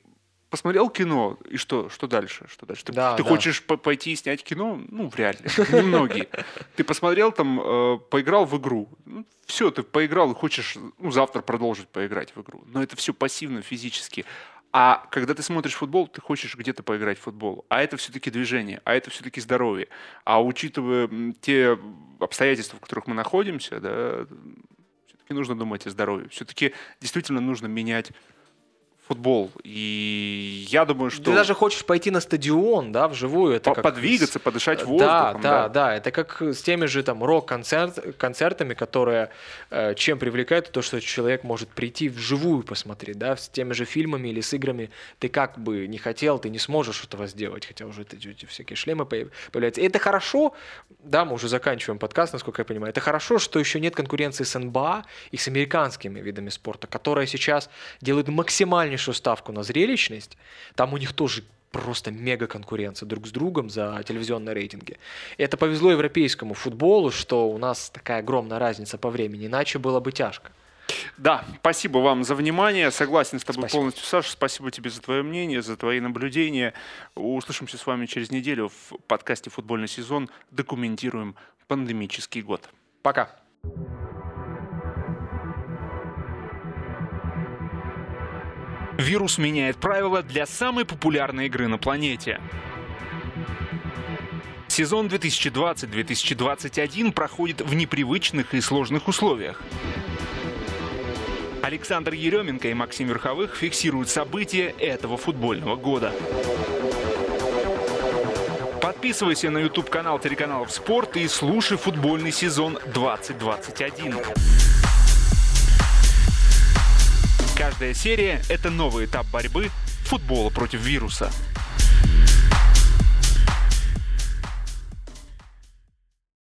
посмотрел кино, и что, что дальше? Что дальше? Ты, да, ты да. хочешь пойти и снять кино? Ну, вряд ли. Немногие. Ты посмотрел там, э, поиграл в игру. Ну, все, ты поиграл и хочешь ну, завтра продолжить поиграть в игру. Но это все пассивно, физически. А когда ты смотришь футбол, ты хочешь где-то поиграть в футбол. А это все-таки движение, а это все-таки здоровье. А учитывая те обстоятельства, в которых мы находимся, да, все-таки нужно думать о здоровье. Все-таки действительно нужно менять футбол. И я думаю, что... Ты даже хочешь пойти на стадион, да, вживую. Это как... Подвигаться, подышать воздухом. Да, да, да. Это как с теми же там рок-концертами, которые э, чем привлекают, то, что человек может прийти вживую посмотреть, да, с теми же фильмами или с играми. Ты как бы не хотел, ты не сможешь этого сделать, хотя уже эти, эти всякие шлемы появляются. И это хорошо, да, мы уже заканчиваем подкаст, насколько я понимаю. Это хорошо, что еще нет конкуренции с НБА и с американскими видами спорта, которые сейчас делают максимальнейшую ставку на зрелищность. Там у них тоже просто мега конкуренция друг с другом за телевизионные рейтинги. Это повезло европейскому футболу, что у нас такая огромная разница по времени, иначе было бы тяжко. Да, спасибо вам за внимание. Согласен с тобой спасибо. полностью, Саша. Спасибо тебе за твое мнение, за твои наблюдения. Услышимся с вами через неделю в подкасте «Футбольный сезон». Документируем пандемический год. Пока. Вирус меняет правила для самой популярной игры на планете. Сезон 2020-2021 проходит в непривычных и сложных условиях. Александр Еременко и Максим Верховых фиксируют события этого футбольного года. Подписывайся на YouTube-канал телеканалов «Спорт» и слушай футбольный сезон 2021. Каждая серия — это новый этап борьбы футбола против вируса.